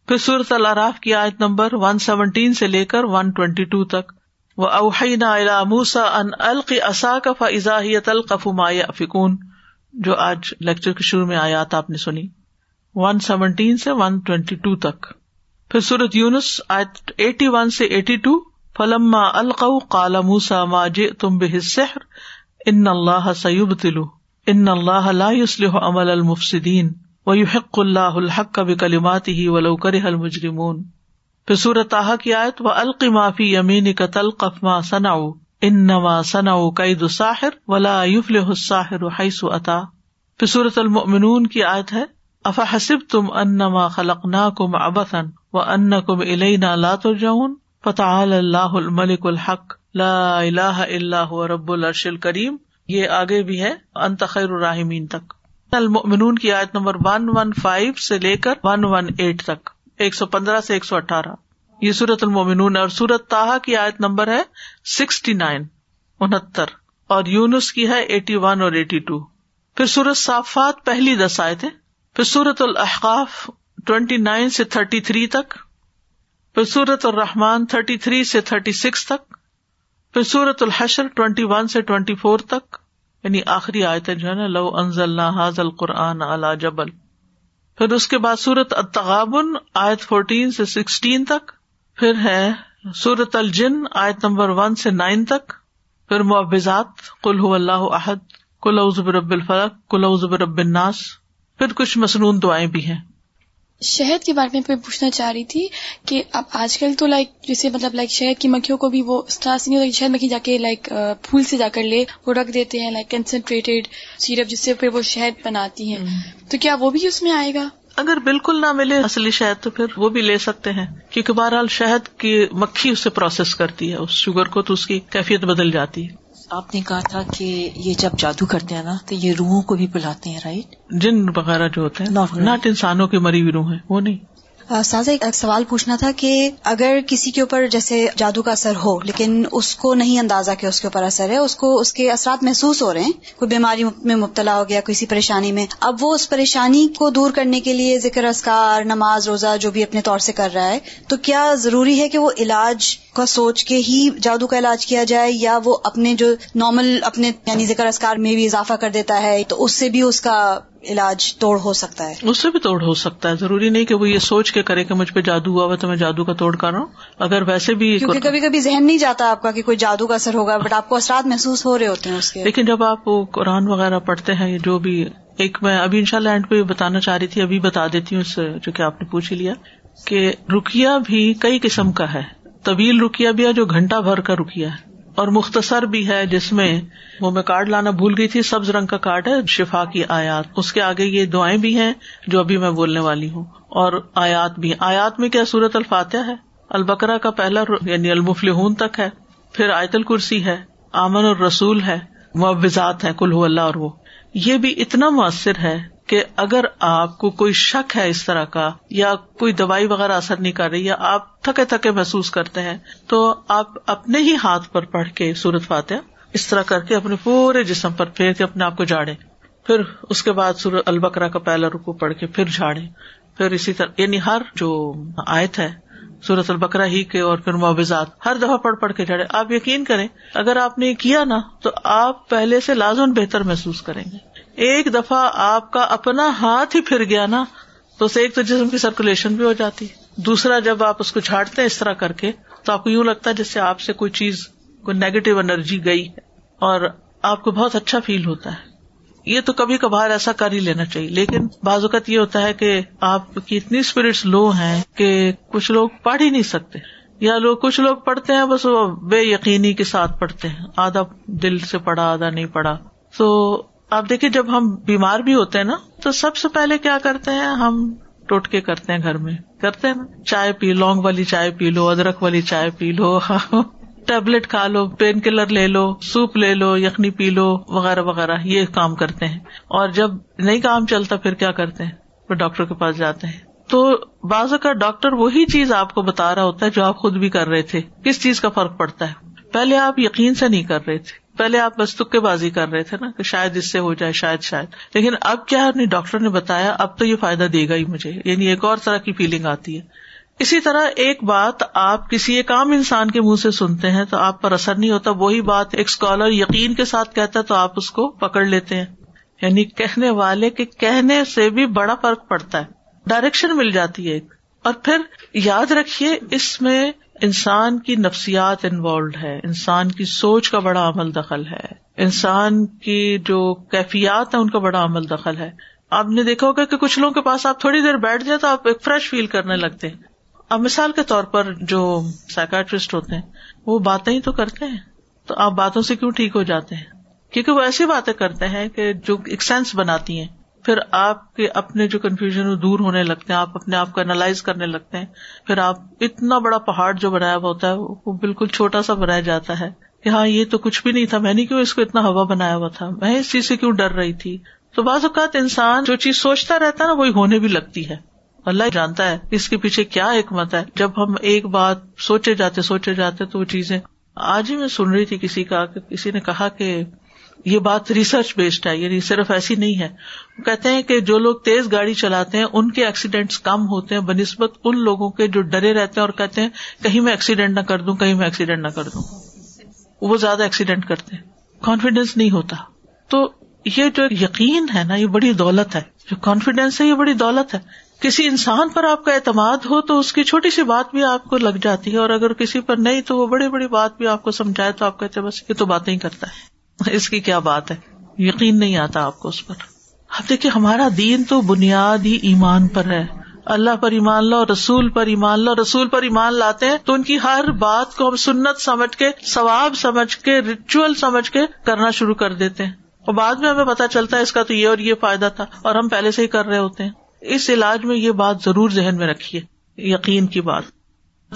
پھر سورت العراف کی آیت نمبر ون سیونٹین سے لے کر ون ٹوینٹی ٹو تک وہ اوحینا الا موسا ان الق اصا کا فضا القف ما افکون جو آج لیکچر کے شروع میں آیات آپ نے سنی، ون سیونٹین سے ون ٹوینٹی ٹو تک۔ پھر سورت یونس ایٹی ون سے ایٹی ٹو فلم القو کالا موسا ما جے تم بے سحر ان اللہ سیوب تلو ان اللہ لا يصلح عمل المفسدین و یحق اللہ الحق کا بکلمات ہی ولو کرہ المجرمون۔ پھر سورت آح کی آیت و الق معافی یمین کا تلقف ما ثنا ان نما ثنا قید ساحر ولا یفل الساحر حیث عطا پھر سورت المؤمنون کی آیت ہے افا حسب تم انما خلق نا کم ابسن و ان کم الینا لا ترجعون۔ فتعال اللہ الملک الحق، لا الہ الا هو رب العرش الکریم یہ آگے بھی ہے، انت خیر الراحمین تک۔ المؤمنون کی آیت نمبر ون ون فائیو سے لے کر ون ون ایٹ تک، ایک سو پندرہ سے ایک سو اٹھارہ۔ یہ سورت المومنون اور سورت تاہا کی آیت نمبر ہے سکسٹی نائن، انہتر، اور یونس کی ہے ایٹی ون اور ایٹی ٹو۔ پھر سورت صافات پہلی دس آئے تھے پھر سورت الحقاف ٹوینٹی نائن سے تھرٹی تھری تک، پھر سورت الرحمان تھرٹی تھری سے تھرٹی سکس تک، پھر سورت الحشر ٹوینٹی ون سے ٹوینٹی فور تک۔ یعنی آخری آیت جو ہے نا، لو انزل حاض القرآن اللہ جبل۔ پھر اس کے بعد سورت التغابن آیت فورٹین سے سکسٹین تک پھر ہے سورت الجن آیت نمبر ون سے نائن تک۔ پھر معوضات کل اللہ عہد کل ازب رب الفرق کل ازب رب الناس۔ پھر کچھ مصنون دعائیں بھی ہیں۔ شہد کے بارے میں میں پوچھنا چاہ رہی تھی کہ اب آج کل تو لائک جیسے مطلب لائک شہد کی مکھیوں کو بھی وہ اس طرح سے نہیں ہوتا شہد مکھی جا کے لائک پھول سے جا کر لے وہ رکھ دیتے ہیں لائک کنسنٹریٹڈ سیرپ جس سے پھر وہ شہد بناتی ہیں۔ تو کیا وہ بھی اس میں آئے گا؟ اگر بالکل نہ ملے اصلی شہد تو پھر وہ بھی لے سکتے ہیں کیونکہ بہرحال شہد کی مکھی اسے پروسیس کرتی ہے اس شوگر کو تو اس کی کیفیت بدل جاتی ہے۔ آپ نے کہا تھا کہ یہ جب جادو کرتے ہیں نا تو یہ روحوں کو بھی بلاتے ہیں رائٹ جن وغیرہ جو ہوتے ہیں ناٹ انسانوں کی مری ہوئی روح ہے وہ نہیں۔ سازا، ایک سوال پوچھنا تھا کہ اگر کسی کے اوپر جیسے جادو کا اثر ہو، لیکن اس کو نہیں اندازہ کہ اس کے اوپر اثر ہے، اس کو، اس کے اثرات محسوس ہو رہے ہیں، کوئی بیماری میں مبتلا ہو گیا، کسی پریشانی میں، اب وہ اس پریشانی کو دور کرنے کے لیے ذکر اسکار نماز، روزہ، جو بھی اپنے طور سے کر رہا ہے، تو کیا ضروری ہے کہ وہ علاج کا سوچ کے ہی جادو کا علاج کیا جائے، یا وہ اپنے جو نارمل اپنے یعنی ذکر اسکار میں بھی اضافہ کر دیتا ہے، تو اس سے بھی اس کا علاج توڑ ہو سکتا ہے۔ اس سے بھی توڑ ہو سکتا ہے۔ ضروری نہیں کہ وہ یہ سوچ کے کرے کہ مجھ پہ جادو ہوا ہوا تو میں جادو کا توڑ کر رہا ہوں۔ اگر ویسے بھی کیونکہ کبھی کبھی ذہن نہیں جاتا آپ کا کہ کوئی جادو کا اثر ہوگا بٹ آپ کو اثرات محسوس ہو رہے ہوتے ہیں اس کے۔ لیکن جب آپ قرآن وغیرہ پڑھتے ہیں جو بھی ایک میں ابھی ان شاء اللہ اینڈ پہ بتانا چاہ رہی تھی ابھی بتا دیتی ہوں جو کہ آپ نے پوچھ ہی لیا کہ رکیا بھی کئی قسم کا ہے۔ طویل رکیا بھی ہے جو گھنٹہ بھر کا رکیا ہے۔ اور مختصر بھی ہے جس میں وہ میں کارڈ لانا بھول گئی تھی، سبز رنگ کا کارڈ ہے، شفا کی آیات۔ اس کے آگے یہ دعائیں بھی ہیں جو ابھی میں بولنے والی ہوں۔ اور آیات بھی آیات میں کیا سورت الفاتح ہے؟ البکرا کا پہلا یعنی المفل تک ہے۔ پھر آیت الکرسی ہے۔ آمن اور رسول ہے معوضات ہے کل اللہ اور وہ۔ یہ بھی اتنا مؤثر ہے کہ اگر آپ کو کوئی شک ہے اس طرح کا یا کوئی دوائی وغیرہ اثر نہیں کر رہی یا آپ تھکے تھکے محسوس کرتے ہیں، تو آپ اپنے ہی ہاتھ پر پڑھ کے سورت فاتح اس طرح کر کے اپنے پورے جسم پر پھیر کے اپنے آپ کو جاڑے پھر اس کے بعد سورت البکرا کا پہلا رکو پڑھ کے پھر جھاڑے پھر اسی طرح یعنی ہر جو آیت ہے سورت البکرا ہی کے اور پھر معاوضات، ہر دفعہ پڑھ پڑھ کے جاڑے آپ یقین کریں، اگر آپ نے کیا نا، تو آپ پہلے سے لازم بہتر محسوس کریں گے۔ ایک دفعہ آپ کا اپنا ہاتھ ہی پھر گیا نا، تو اسے ایک تو جسم کی سرکولیشن بھی ہو جاتی۔ دوسرا، جب آپ اس کو چھاٹتے ہیں اس طرح کر کے، تو آپ کو یوں لگتا ہے جس سے آپ سے کوئی چیز، کوئی نیگیٹو انرجی گئی ہے اور آپ کو بہت اچھا فیل ہوتا ہے۔ یہ تو کبھی کبھار ایسا کر ہی لینا چاہیے۔ لیکن بعض اوقات یہ ہوتا ہے کہ آپ کی اتنی اسپرٹس لو ہیں کہ کچھ لوگ پڑھ ہی نہیں سکتے۔ یا لوگ، کچھ لوگ پڑھتے ہیں، بس وہ بے یقینی کے ساتھ پڑھتے ہیں۔ آدھا دل سے پڑھا، آدھا نہیں پڑھا۔ تو آپ دیکھیے جب ہم بیمار بھی ہوتے ہیں نا، تو سب سے پہلے کیا کرتے ہیں؟ ہم ٹوٹکے کرتے ہیں گھر میں۔ کرتے ہیں نا، چائے پی لونگ والی چائے پی لو، ادرک والی چائے پی لو، ٹیبلٹ کھا لو، پین کلر لے لو، سوپ لے لو، یخنی پی لو، وغیرہ وغیرہ، یہ کام کرتے ہیں۔ اور جب نہیں کام چلتا، پھر کیا کرتے ہیں؟ پھر ڈاکٹر کے پاس جاتے ہیں۔ تو بعض کا ڈاکٹر وہی چیز آپ کو بتا رہا ہوتا ہے جو آپ خود بھی کر رہے تھے۔ کس چیز کا فرق پڑتا ہے؟ پہلے آپ یقین سے نہیں کر رہے تھے۔ پہلے آپ بس بازی کر رہے تھے نا کہ شاید اس سے ہو جائے، شاید شاید۔ لیکن اب کیا نہیں ڈاکٹر نے بتایا؟ اب تو یہ فائدہ دے گا ہی مجھے۔ یعنی ایک اور طرح کی فیلنگ آتی ہے۔ اسی طرح ایک بات آپ کسی ایک عام انسان کے منہ سے سنتے ہیں تو آپ پر اثر نہیں ہوتا۔ وہی بات ایک اسکالر یقین کے ساتھ کہتا ہے تو آپ اس کو پکڑ لیتے ہیں۔ یعنی کہنے والے کے کہنے سے بھی بڑا فرق پڑتا ہے۔ ڈائریکشن مل جاتی ہے ایک۔ اور پھر یاد رکھیے، اس میں انسان کی نفسیات انوالوڈ ہے، انسان کی سوچ کا بڑا عمل دخل ہے، انسان کی جو کیفیات ہے ان کا بڑا عمل دخل ہے۔ آپ نے دیکھا ہوگا کہ کچھ لوگوں کے پاس آپ تھوڑی دیر بیٹھ جائیں تو آپ ایک فریش فیل کرنے لگتے ہیں۔ اب مثال کے طور پر جو سائکٹرسٹ ہوتے ہیں، وہ باتیں ہی تو کرتے ہیں۔ تو آپ باتوں سے کیوں ٹھیک ہو جاتے ہیں؟ کیونکہ وہ ایسی باتیں کرتے ہیں کہ جو ایک سینس بناتی ہیں۔ پھر آپ کے اپنے جو کنفیوژن دور ہونے لگتے ہیں، آپ اپنے آپ کو اینالائز کرنے لگتے ہیں۔ پھر آپ اتنا بڑا پہاڑ جو بنایا ہوا ہوتا ہے، وہ بالکل چھوٹا سا بنایا جاتا ہے کہ ہاں یہ تو کچھ بھی نہیں تھا، میں نے کیوں اس کو اتنا ہوا بنایا ہوا تھا؟ میں اس چیز سے کیوں ڈر رہی تھی؟ تو بعض اوقات انسان جو چیز سوچتا رہتا ہے نا، وہی ہونے بھی لگتی ہے۔ اللہ جانتا ہے اس کے پیچھے کیا حکمت ہے۔ جب ہم ایک بات سوچے جاتے سوچے جاتے تو وہ چیزیں، آج ہی میں سن رہی تھی کسی کا، کہ کسی نے کہا کہ یہ بات ریسرچ بیسڈ ہے یعنی صرف ایسی نہیں ہے۔ وہ کہتے ہیں کہ جو لوگ تیز گاڑی چلاتے ہیں، ان کے ایکسیڈینٹس کم ہوتے ہیں بہ نسبت ان لوگوں کے جو ڈرے رہتے ہیں اور کہتے ہیں، کہیں میں ایکسیڈینٹ نہ کر دوں، کہیں میں ایکسیڈینٹ نہ کر دوں۔ وہ زیادہ ایکسیڈینٹ کرتے ہیں۔ کانفیڈینس نہیں ہوتا۔ تو یہ جو یقین ہے نا، یہ بڑی دولت ہے۔ جو کانفیڈینس ہے، یہ بڑی دولت ہے۔ کسی انسان پر آپ کا اعتماد ہو تو اس کی چھوٹی سی بات بھی آپ کو لگ جاتی ہے، اور اگر کسی پر نہیں تو وہ بڑی بڑی بات بھی آپ کو سمجھائے تو آپ کہتے بس یہ تو باتیں ہی کرتا ہے۔ اس کی کیا بات ہے؟ یقین نہیں آتا آپ کو اس پر۔ اب دیکھیے، ہمارا دین تو بنیاد ہی ایمان پر ہے۔ اللہ پر ایمان لو رسول پر ایمان لو رسول پر ایمان لاتے ہیں تو ان کی ہر بات کو ہم سنت سمجھ کے، ثواب سمجھ کے ریچول سمجھ کے کرنا شروع کر دیتے ہیں۔ اور بعد میں ہمیں پتا چلتا ہے اس کا تو یہ اور یہ فائدہ تھا اور ہم پہلے سے ہی کر رہے ہوتے ہیں۔ اس علاج میں یہ بات ضرور ذہن میں رکھیے۔ یقین کی بات۔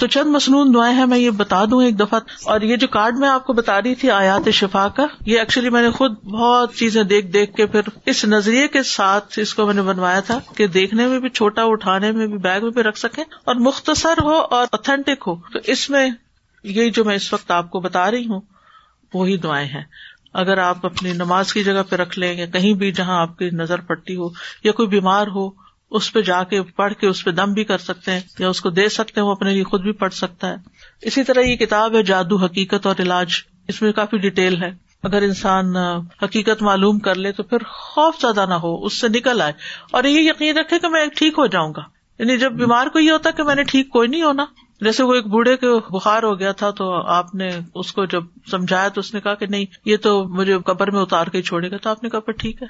تو چند مصنون دعائیں ہیں، میں یہ بتا دوں ایک دفعہ۔ اور یہ جو کارڈ میں آپ کو بتا رہی تھی، آیات شفا کا، یہ ایکچولی میں نے خود بہت چیزیں دیکھ دیکھ کے پھر اس نظریے کے ساتھ اس کو میں نے بنوایا تھا کہ دیکھنے میں بھی چھوٹا، اٹھانے میں بھی بیگ میں بھی رکھ سکیں اور مختصر ہو اور اوتھینٹک ہو۔ تو اس میں یہ جو میں اس وقت آپ کو بتا رہی ہوں، وہی دعائیں ہیں۔ اگر آپ اپنی نماز کی جگہ پہ رکھ لیں یا کہیں بھی جہاں آپ کی نظر پڑتی ہو یا کوئی بیمار ہو اس پہ جا کے پڑھ کے اس پہ دم بھی کر سکتے ہیں یا اس کو دے سکتے ہیں، وہ اپنے لیے خود بھی پڑھ سکتا ہے۔ اسی طرح یہ کتاب ہے جادو، حقیقت اور علاج۔ اس میں کافی ڈیٹیل ہے۔ اگر انسان حقیقت معلوم کر لے تو پھر خوف زیادہ نہ ہو، اس سے نکل آئے۔ اور یہ یقین رکھے کہ میں ٹھیک ہو جاؤں گا۔ یعنی جب بیمار کو یہ ہوتا کہ میں نے ٹھیک کوئی نہیں ہونا، جیسے وہ ایک بوڑھے کے بخار ہو گیا تھا تو آپ نے اس کو جب سمجھایا تو اس نے کہا کہ نہیں، یہ تو مجھے قبر میں اتار کے چھوڑے گا، تو آپ نے کہا پھر ٹھیک ہے۔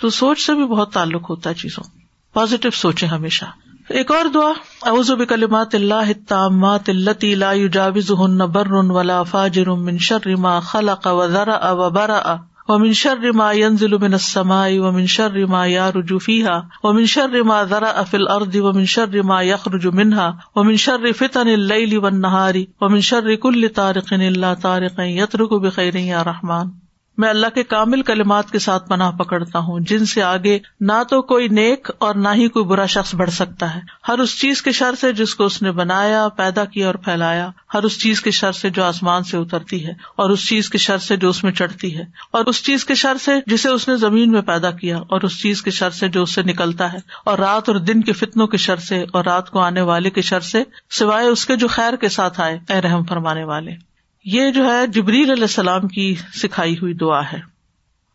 تو سوچ سے بھی بہت تعلق ہوتا ہے چیزوں پازیٹو سوچے ہمیشہ۔ ایک اور دعا، اعوذ بکلمات اللہ التامات التي لا يجاوزهن بر ولا فاجر من شر ما خلق وذرأ وبرأ ومن شر ما ينزل من السماء ومن شر ما يعرج فيها ومن شر ما ذرأ في الارض ومن شر ما يخرج منها ومن شر فتن الليل والنهار ومن شر كل طارق الا طارق يترك بخير يا رحمان۔ میں اللہ کے کامل کلمات کے ساتھ پناہ پکڑتا ہوں۔ جن سے آگے نہ تو کوئی نیک اور نہ ہی کوئی برا شخص بڑھ سکتا ہے۔ ہر اس چیز کے شر سے جس کو اس نے بنایا، پیدا کیا اور پھیلایا، ہر اس چیز کے شر سے جو آسمان سے اترتی ہے، اور اس چیز کے شر سے جو اس میں چڑھتی ہے۔ اور اس چیز کے شر سے جسے اس نے زمین میں پیدا کیا، اور اس چیز کے شر سے جو اس سے نکلتا ہے۔ اور رات اور دن کے فتنوں کے شر سے، اور رات کو آنے والے کے شر سے، سوائے اس کے جو خیر کے ساتھ آئے، اے رحم فرمانے والے۔ یہ جو ہے جبریل علیہ السلام کی سکھائی ہوئی دعا ہے۔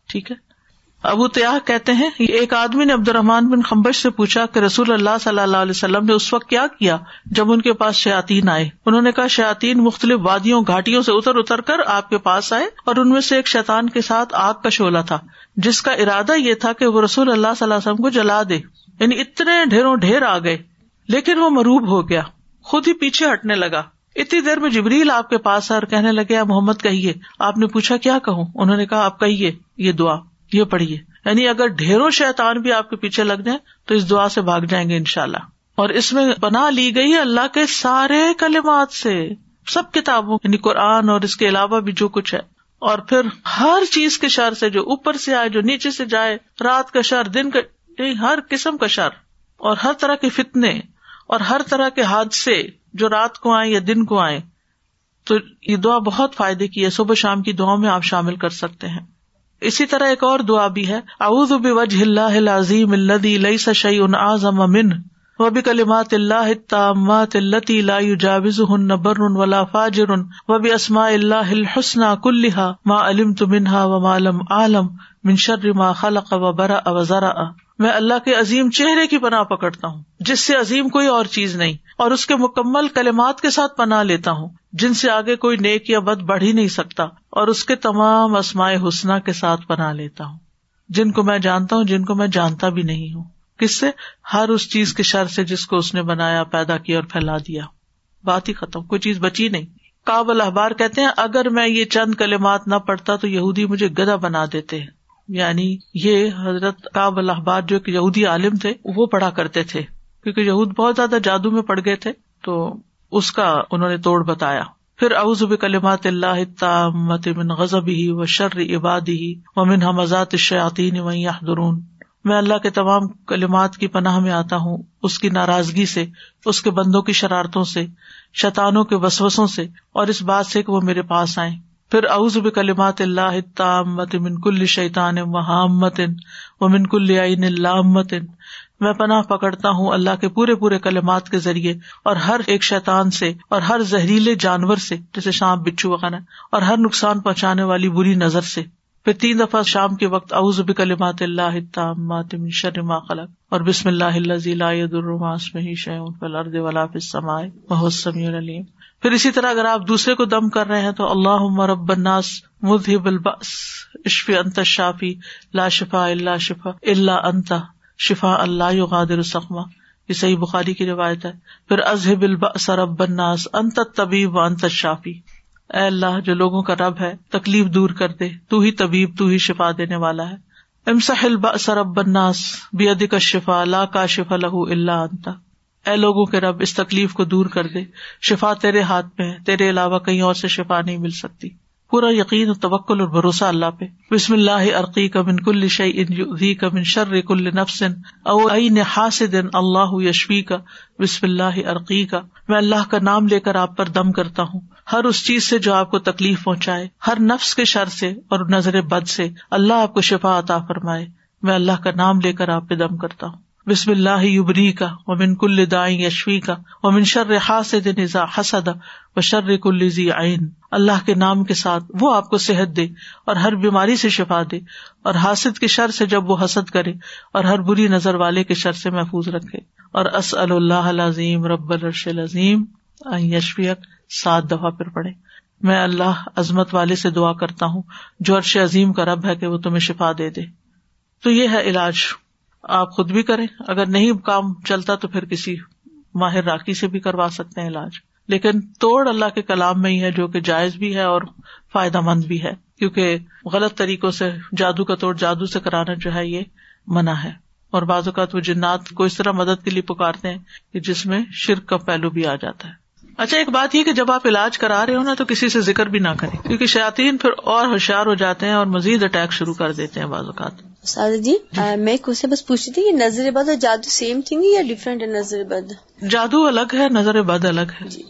ٹھیک ہے؟ ابو تیاح کہتے ہیں ایک آدمی نے عبد الرحمان بن خمبش سے پوچھا کہ رسول اللہ صلی اللہ علیہ وسلم نے اس وقت کیا کیا جب ان کے پاس شیاتین آئے۔ انہوں نے کہا شیاتین مختلف وادیوں، گھاٹیوں سے اتر اتر کر آپ کے پاس آئے اور ان میں سے ایک شیتان کے ساتھ آگ کا شولہ تھا، جس کا ارادہ یہ تھا کہ وہ رسول اللہ صلی اللہ علیہ وسلم کو جلا دے۔ یعنی اتنے ڈھیروں ڈھیر آ گئے، لیکن وہ مروب ہو گیا، خود ہی پیچھے ہٹنے لگا۔ اتنی دیر میں جبریل آپ کے پاس اور کہنے لگے، آپ محمد کہیے، آپ نے پوچھا کیا کہوں؟ انہوں نے کہا، آپ کہیے، یہ دعا، یہ پڑھیے۔ یعنی اگر ڈھیروں شیطان بھی آپ کے پیچھے لگ جائیں تو اس دعا سے بھاگ جائیں گے ان شاء اللہ اور اس میں بنا لی گئی اللہ کے سارے کلمات سے، سب کتابوں یعنی قرآن اور اس کے علاوہ بھی جو کچھ ہے۔ اور پھر ہر چیز کے شر سے، جو اوپر سے آئے، جو نیچے سے جائے، رات کا شر، دن کا یعنی ہر قسم کا شر۔ اور ہر طرح کے فتنے اور ہر طرح کے حادثے جو رات کو آئے یا دن کو آئے تو یہ دعا بہت فائدے کی ہے۔ صبح شام کی دعا میں آپ شامل کر سکتے ہیں۔ اسی طرح ایک اور دعا بھی ہے۔ اعوذ بوجہ اللہ عظیم الذي ليس شيء اعظم منه وبكلمات الله التامات التي لا يجاوزهن بر ولا فاجر وباسماء الله الحسنى كلها ما علمت منها وما لم اعلم من شر ما خلق وبرأ وزرع میں اللہ کے عظیم چہرے کی پناہ پکڑتا ہوں، جس سے عظیم کوئی اور چیز نہیں، اور اس کے مکمل کلمات کے ساتھ پناہ لیتا ہوں، جن سے آگے کوئی نیک یا بد بڑھ ہی نہیں سکتا، اور اس کے تمام اسماء حسنا کے ساتھ پناہ لیتا ہوں۔ جن کو میں جانتا ہوں، جن کو میں جانتا بھی نہیں ہوں۔ کس سے؟ ہر اس چیز کے شر سے جس کو اس نے بنایا، پیدا کیا اور پھیلا دیا۔ بات ہی ختم، کوئی چیز بچی نہیں۔ کابل اخبار کہتے ہیں، اگر میں یہ چند کلمات نہ پڑھتا تو یہودی مجھے گدا بنا دیتے ہیں۔ یعنی یہ حضرت کاب الحباد جو یہودی عالم تھے، وہ پڑھا کرتے تھے۔ کیونکہ یہود بہت زیادہ جادو میں پڑ گئے تھے، تو اس کا انہوں نے توڑ بتایا۔ پھر اوزب کلمات اللہ من غزب ہی و شر عبادی ہی و من حمزات شاطین درون میں اللہ کے تمام کلمات کی پناہ میں آتا ہوں، اس کی ناراضگی سے، اس کے بندوں کی شرارتوں سے، شیطانوں کے وسوسوں سے، اور اس بات سے کہ وہ میرے پاس آئے پھر اعوذ بکلمات اللہ تامت من کل شیطان وحامت و من کل عین اللامت میں پناہ پکڑتا ہوں اللہ کے پورے پورے کلمات کے ذریعے اور ہر ایک شیطان سے اور ہر زہریلے جانور سے جیسے شام بچھو وغیرہ اور ہر نقصان پہنچانے والی بری نظر سے۔ پھر تین دفعہ شام کے وقت اعوذ بکلمات اللہ تامات من شر ما خلق اور بسم اللہ الذی لا يضر مع اسمه شيء في الارض ولا في السماء وهو السميع پھر اسی طرح اگر آپ دوسرے کو دم کر رہے ہیں تو اللہ مرب الناس مذہب الباس اشف انت شافی لا شفا اللہ شفا اللہ انت شفا اللہ یغادر سخما یہ صحیح بخاری کی روایت ہے۔ پھر ازہب الباس رب الناس، انت طبیب و انت شافی اے اللہ، جو لوگوں کا رب ہے، تکلیف دور کر دے۔ تو ہی طبیب، تو ہی شفا دینے والا ہے۔ امسح الباس رب الناس، بیدک الشفا لا کا شفا لہو اللہ انت۔ اے لوگوں کے رب، اس تکلیف کو دور کر دے۔ شفا تیرے ہاتھ میں ہے، تیرے علاوہ کہیں اور سے شفا نہیں مل سکتی۔ پورا یقین توکل اور بھروسہ اللہ پہ۔ بسم اللہ عرقی کا کل شعی کا من شر کل نفسن او حاسدن اللہ یشوی کا بسم اللہ عرقی کا میں اللہ کا نام لے کر آپ پر دم کرتا ہوں۔ ہر اس چیز سے جو آپ کو تکلیف پہنچائے، ہر نفس کے شر سے اور نظر بد سے اللہ آپ کو شفا عطا فرمائے۔ میں اللہ کا نام لے کر آپ پہ دم کرتا ہوں۔ بسم اللہ یبری کا ومن کل دائیں یشوی کا ومن شر حاسد نزا حسد و شر کل ذی عین۔ اللہ کے نام کے ساتھ وہ آپ کو صحت دے اور ہر بیماری سے شفا دے اور حاسد کے شر سے جب وہ حسد کرے اور ہر بری نظر والے کے شر سے محفوظ رکھے۔ اور اس اللہ العظیم رب الرش العظیم یشویق سات دفعہ پھر پڑھے۔ میں اللہ عظمت والے سے دعا کرتا ہوں جو عرش عظیم کا رب ہے کہ وہ تمہیں شفا دے دے۔ تو یہ ہے علاج۔ آپ خود بھی کریں۔ اگر نہیں کام چلتا تو پھر کسی ماہر راکی سے بھی کروا سکتے ہیں علاج۔ لیکن توڑ اللہ کے کلام میں ہی ہے جو کہ جائز بھی ہے اور فائدہ مند بھی ہے۔ کیونکہ غلط طریقوں سے جادو کا توڑ جادو سے کرانا جو ہے یہ منع ہے۔ اور بعض اوقات وہ جنات کو اس طرح مدد کے لیے پکارتے ہیں کہ جس میں شرک کا پہلو بھی آ جاتا ہے۔ اچھا ایک بات یہ کہ جب آپ علاج کرا رہے ہو نا تو کسی سے ذکر بھی نہ کریں۔ کیونکہ شاطین پھر اور ہوشیار ہو جاتے ہیں اور مزید اٹیک شروع کر دیتے ہیں بعض اوقات۔ سادہ جی میں سے بس پوچھتی تھی کہ نظر بد اور جادو سیم تھنگ یا ڈفرینٹ ہے نظر بد؟ جادو الگ ہے نظر بد الگ ہے۔ جی۔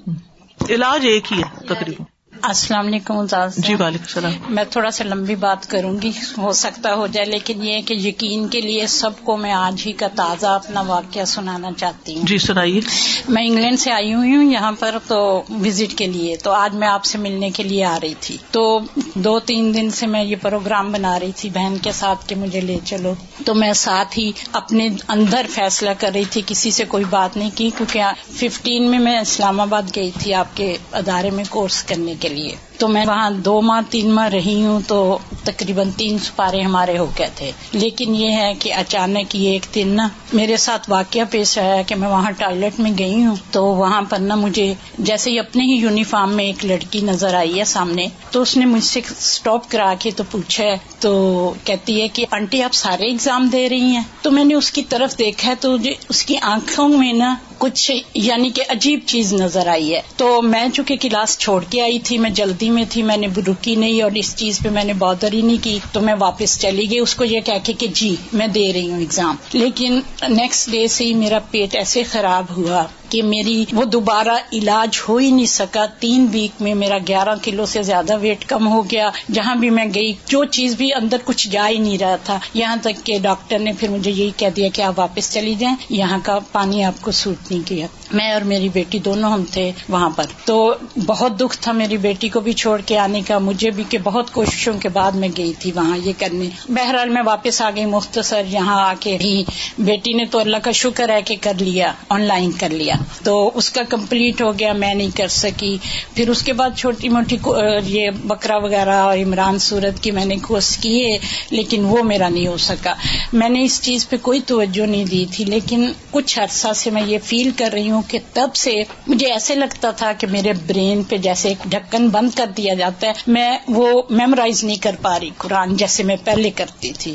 علاج ایک ہی ہے تقریباً۔ السلام علیکم جی وعلیکم السلام۔ میں تھوڑا سا لمبی بات کروں گی ہو سکتا ہو جائے لیکن یہ کہ یقین کے لیے سب کو میں آج ہی کا تازہ اپنا واقعہ سنانا چاہتی ہوں۔ جی سنائیے۔ میں انگلینڈ سے آئی ہوئی ہوں یہاں پر تو وزٹ کے لیے۔ تو آج میں آپ سے ملنے کے لیے آ رہی تھی۔ تو دو تین دن سے میں یہ پروگرام بنا رہی تھی بہن کے ساتھ کہ مجھے لے چلو۔ تو میں ساتھ ہی اپنے اندر فیصلہ کر رہی تھی کسی سے کوئی بات نہیں کی کیونکہ ففٹین میں میں اسلام آباد گئی تھی آپ کے ادارے میں کورس کرنے کے کے لیے۔ تو میں وہاں دو ماہ، تین ماہ رہی ہوں تو تقریباً تین سپارے ہمارے ہو گئے تھے۔ لیکن یہ ہے کہ اچانک یہ ایک دن نا میرے ساتھ واقعہ پیش آیا کہ میں وہاں ٹوائلٹ میں گئی ہوں۔ تو وہاں پر نا مجھے جیسے ہی اپنے ہی یونیفارم میں ایک لڑکی نظر آئی ہے سامنے، تو اس نے مجھ سے اسٹاپ کرا کے تو پوچھا ہے۔ تو کہتی ہے کہ آنٹی آپ سارے اگزام دے رہی ہیں؟ تو میں نے اس کی طرف دیکھا تو اس کی آنکھوں میں نا کچھ یعنی کہ عجیب چیز نظر آئی ہے۔ تو میں چونکہ کلاس چھوڑ کے آئی تھی، میں جلدی میں تھی، میں نے رکی نہیں اور اس چیز پہ میں نے بادر ہی نہیں کی، تو میں واپس چلی گئی۔ اس کو یہ کہہ کے کہ جی میں دے رہی ہوں ایگزام لیکن نیکسٹ ڈے سے ہی میرا پیٹ ایسے خراب ہوا۔ کہ میری وہ دوبارہ علاج ہو ہی نہیں سکا۔ تین ویک میں میرا گیارہ کلو سے زیادہ ویٹ کم ہو گیا۔ جہاں بھی میں گئی، جو چیز بھی اندر کچھ جا ہی نہیں رہا تھا۔ یہاں تک کہ ڈاکٹر نے پھر مجھے یہی کہہ دیا کہ آپ واپس چلی جائیں۔ یہاں کا پانی آپ کو سوٹ نہیں کیا۔ میں اور میری بیٹی دونوں ہم تھے وہاں پر۔ تو بہت دکھ تھا میری بیٹی کو بھی چھوڑ کے آنے کا۔ مجھے بھی کہ بہت کوششوں کے بعد میں گئی تھی وہاں یہ کرنے۔ بہرحال میں واپس آ گئی مختصر۔ یہاں آ کے بھی۔ بیٹی نے تو اللہ کا شکر ہے کہ کر لیا، آن لائن کر لیا۔ تو اس کا کمپلیٹ ہو گیا، میں نہیں کر سکی۔ پھر اس کے بعد چھوٹی موٹی یہ بکرا وغیرہ اور عمران صورت کی میں نے کوشش کی ہے، لیکن وہ میرا نہیں ہو سکا۔ میں نے اس چیز پہ کوئی توجہ نہیں دی تھی، لیکن کچھ عرصہ سے میں یہ فیل کر رہی ہوں کہ تب سے مجھے ایسے لگتا تھا کہ میرے برین پہ جیسے ایک ڈھکن بند کر دیا جاتا ہے، میں وہ میمورائز نہیں کر پا رہی قرآن جیسے میں پہلے کرتی تھی۔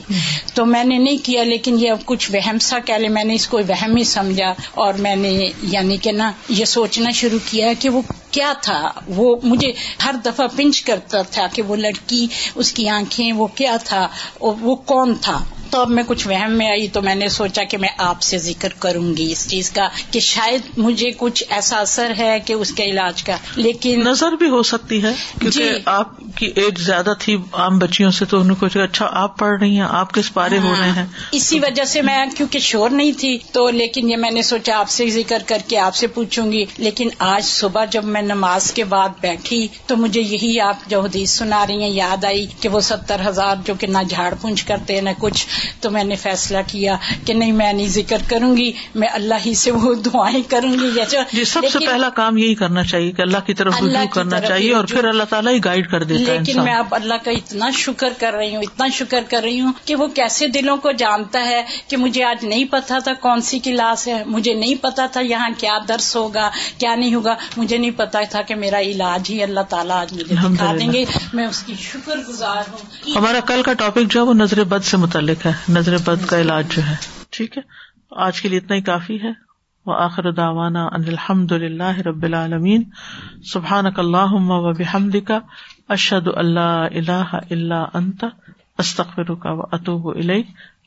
تو میں نے نہیں کیا، لیکن یہ اب کچھ وہم سا کہہ لے میں نے اس کو وہم ہی سمجھا اور میں نے یعنی کہ نا یہ سوچنا شروع کیا کہ وہ کیا تھا؟ وہ مجھے ہر دفعہ پنچ کرتا تھا کہ وہ لڑکی، اس کی آنکھیں، وہ کیا تھا؟ وہ کون تھا؟ تو اب میں کچھ وہم میں آئی تو میں نے سوچا کہ میں آپ سے ذکر کروں گی اس چیز کا کہ شاید مجھے کچھ ایسا اثر ہے کہ اس کے علاج کا لیکن نظر بھی ہو سکتی ہے کیونکہ جی۔ آپ کی ایج زیادہ تھی عام بچیوں سے تو انہوں کو اچھا آپ پڑھ رہی ہیں آپ کس پارے ہو رہے ہیں؟ ہاں، اسی وجہ سے میں کیونکہ شور نہیں تھی تو لیکن یہ میں نے سوچا آپ سے ذکر کر کے آپ سے پوچھوں گی۔ لیکن آج صبح جب میں نماز کے بعد بیٹھی تو مجھے یہی آپ جو حدیث سنا رہی ہیں یاد آئی کہ وہ ستر ہزار جو کہ نہ جھاڑ پونچھ کرتے نہ کچھ۔ تو میں نے فیصلہ کیا کہ نہیں میں نہیں ذکر کروں گی میں اللہ ہی سے وہ دعائیں کروں گی جی سب سے پہلا کام یہی کرنا چاہیے کہ اللہ کی طرف رجوع کرنا چاہیے اور پھر اللہ تعالیٰ ہی گائیڈ کر دیتا ہے لیکن میں اب اللہ کا اتنا شکر کر رہی ہوں اتنا شکر کر رہی ہوں کہ وہ کیسے دلوں کو جانتا ہے کہ مجھے آج نہیں پتا تھا کون سی کلاس ہے مجھے نہیں پتا تھا یہاں کیا درس ہوگا کیا نہیں ہوگا مجھے نہیں پتا تھا کہ میرا علاج ہی اللہ تعالیٰ آج مجھے دکھا دیں گے۔ میں اس کی شکر گزار ہوں۔ ہمارا کل کا ٹاپک جو ہے وہ نظر بد سے متعلق ہے۔ نظر بد کا علاج جو ہے۔ ٹھیک ہے؟ آج کے لیے اتنا ہی کافی ہے۔ وہ آخر داوانا ان الحمد للہ رب العالمین۔ سبحان اللہ و بحمد کا اشد اللہ اللہ اللہ انت۔ استخر کا و اطوب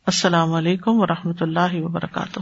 السلام علیکم و رحمۃ اللہ وبرکاتہ۔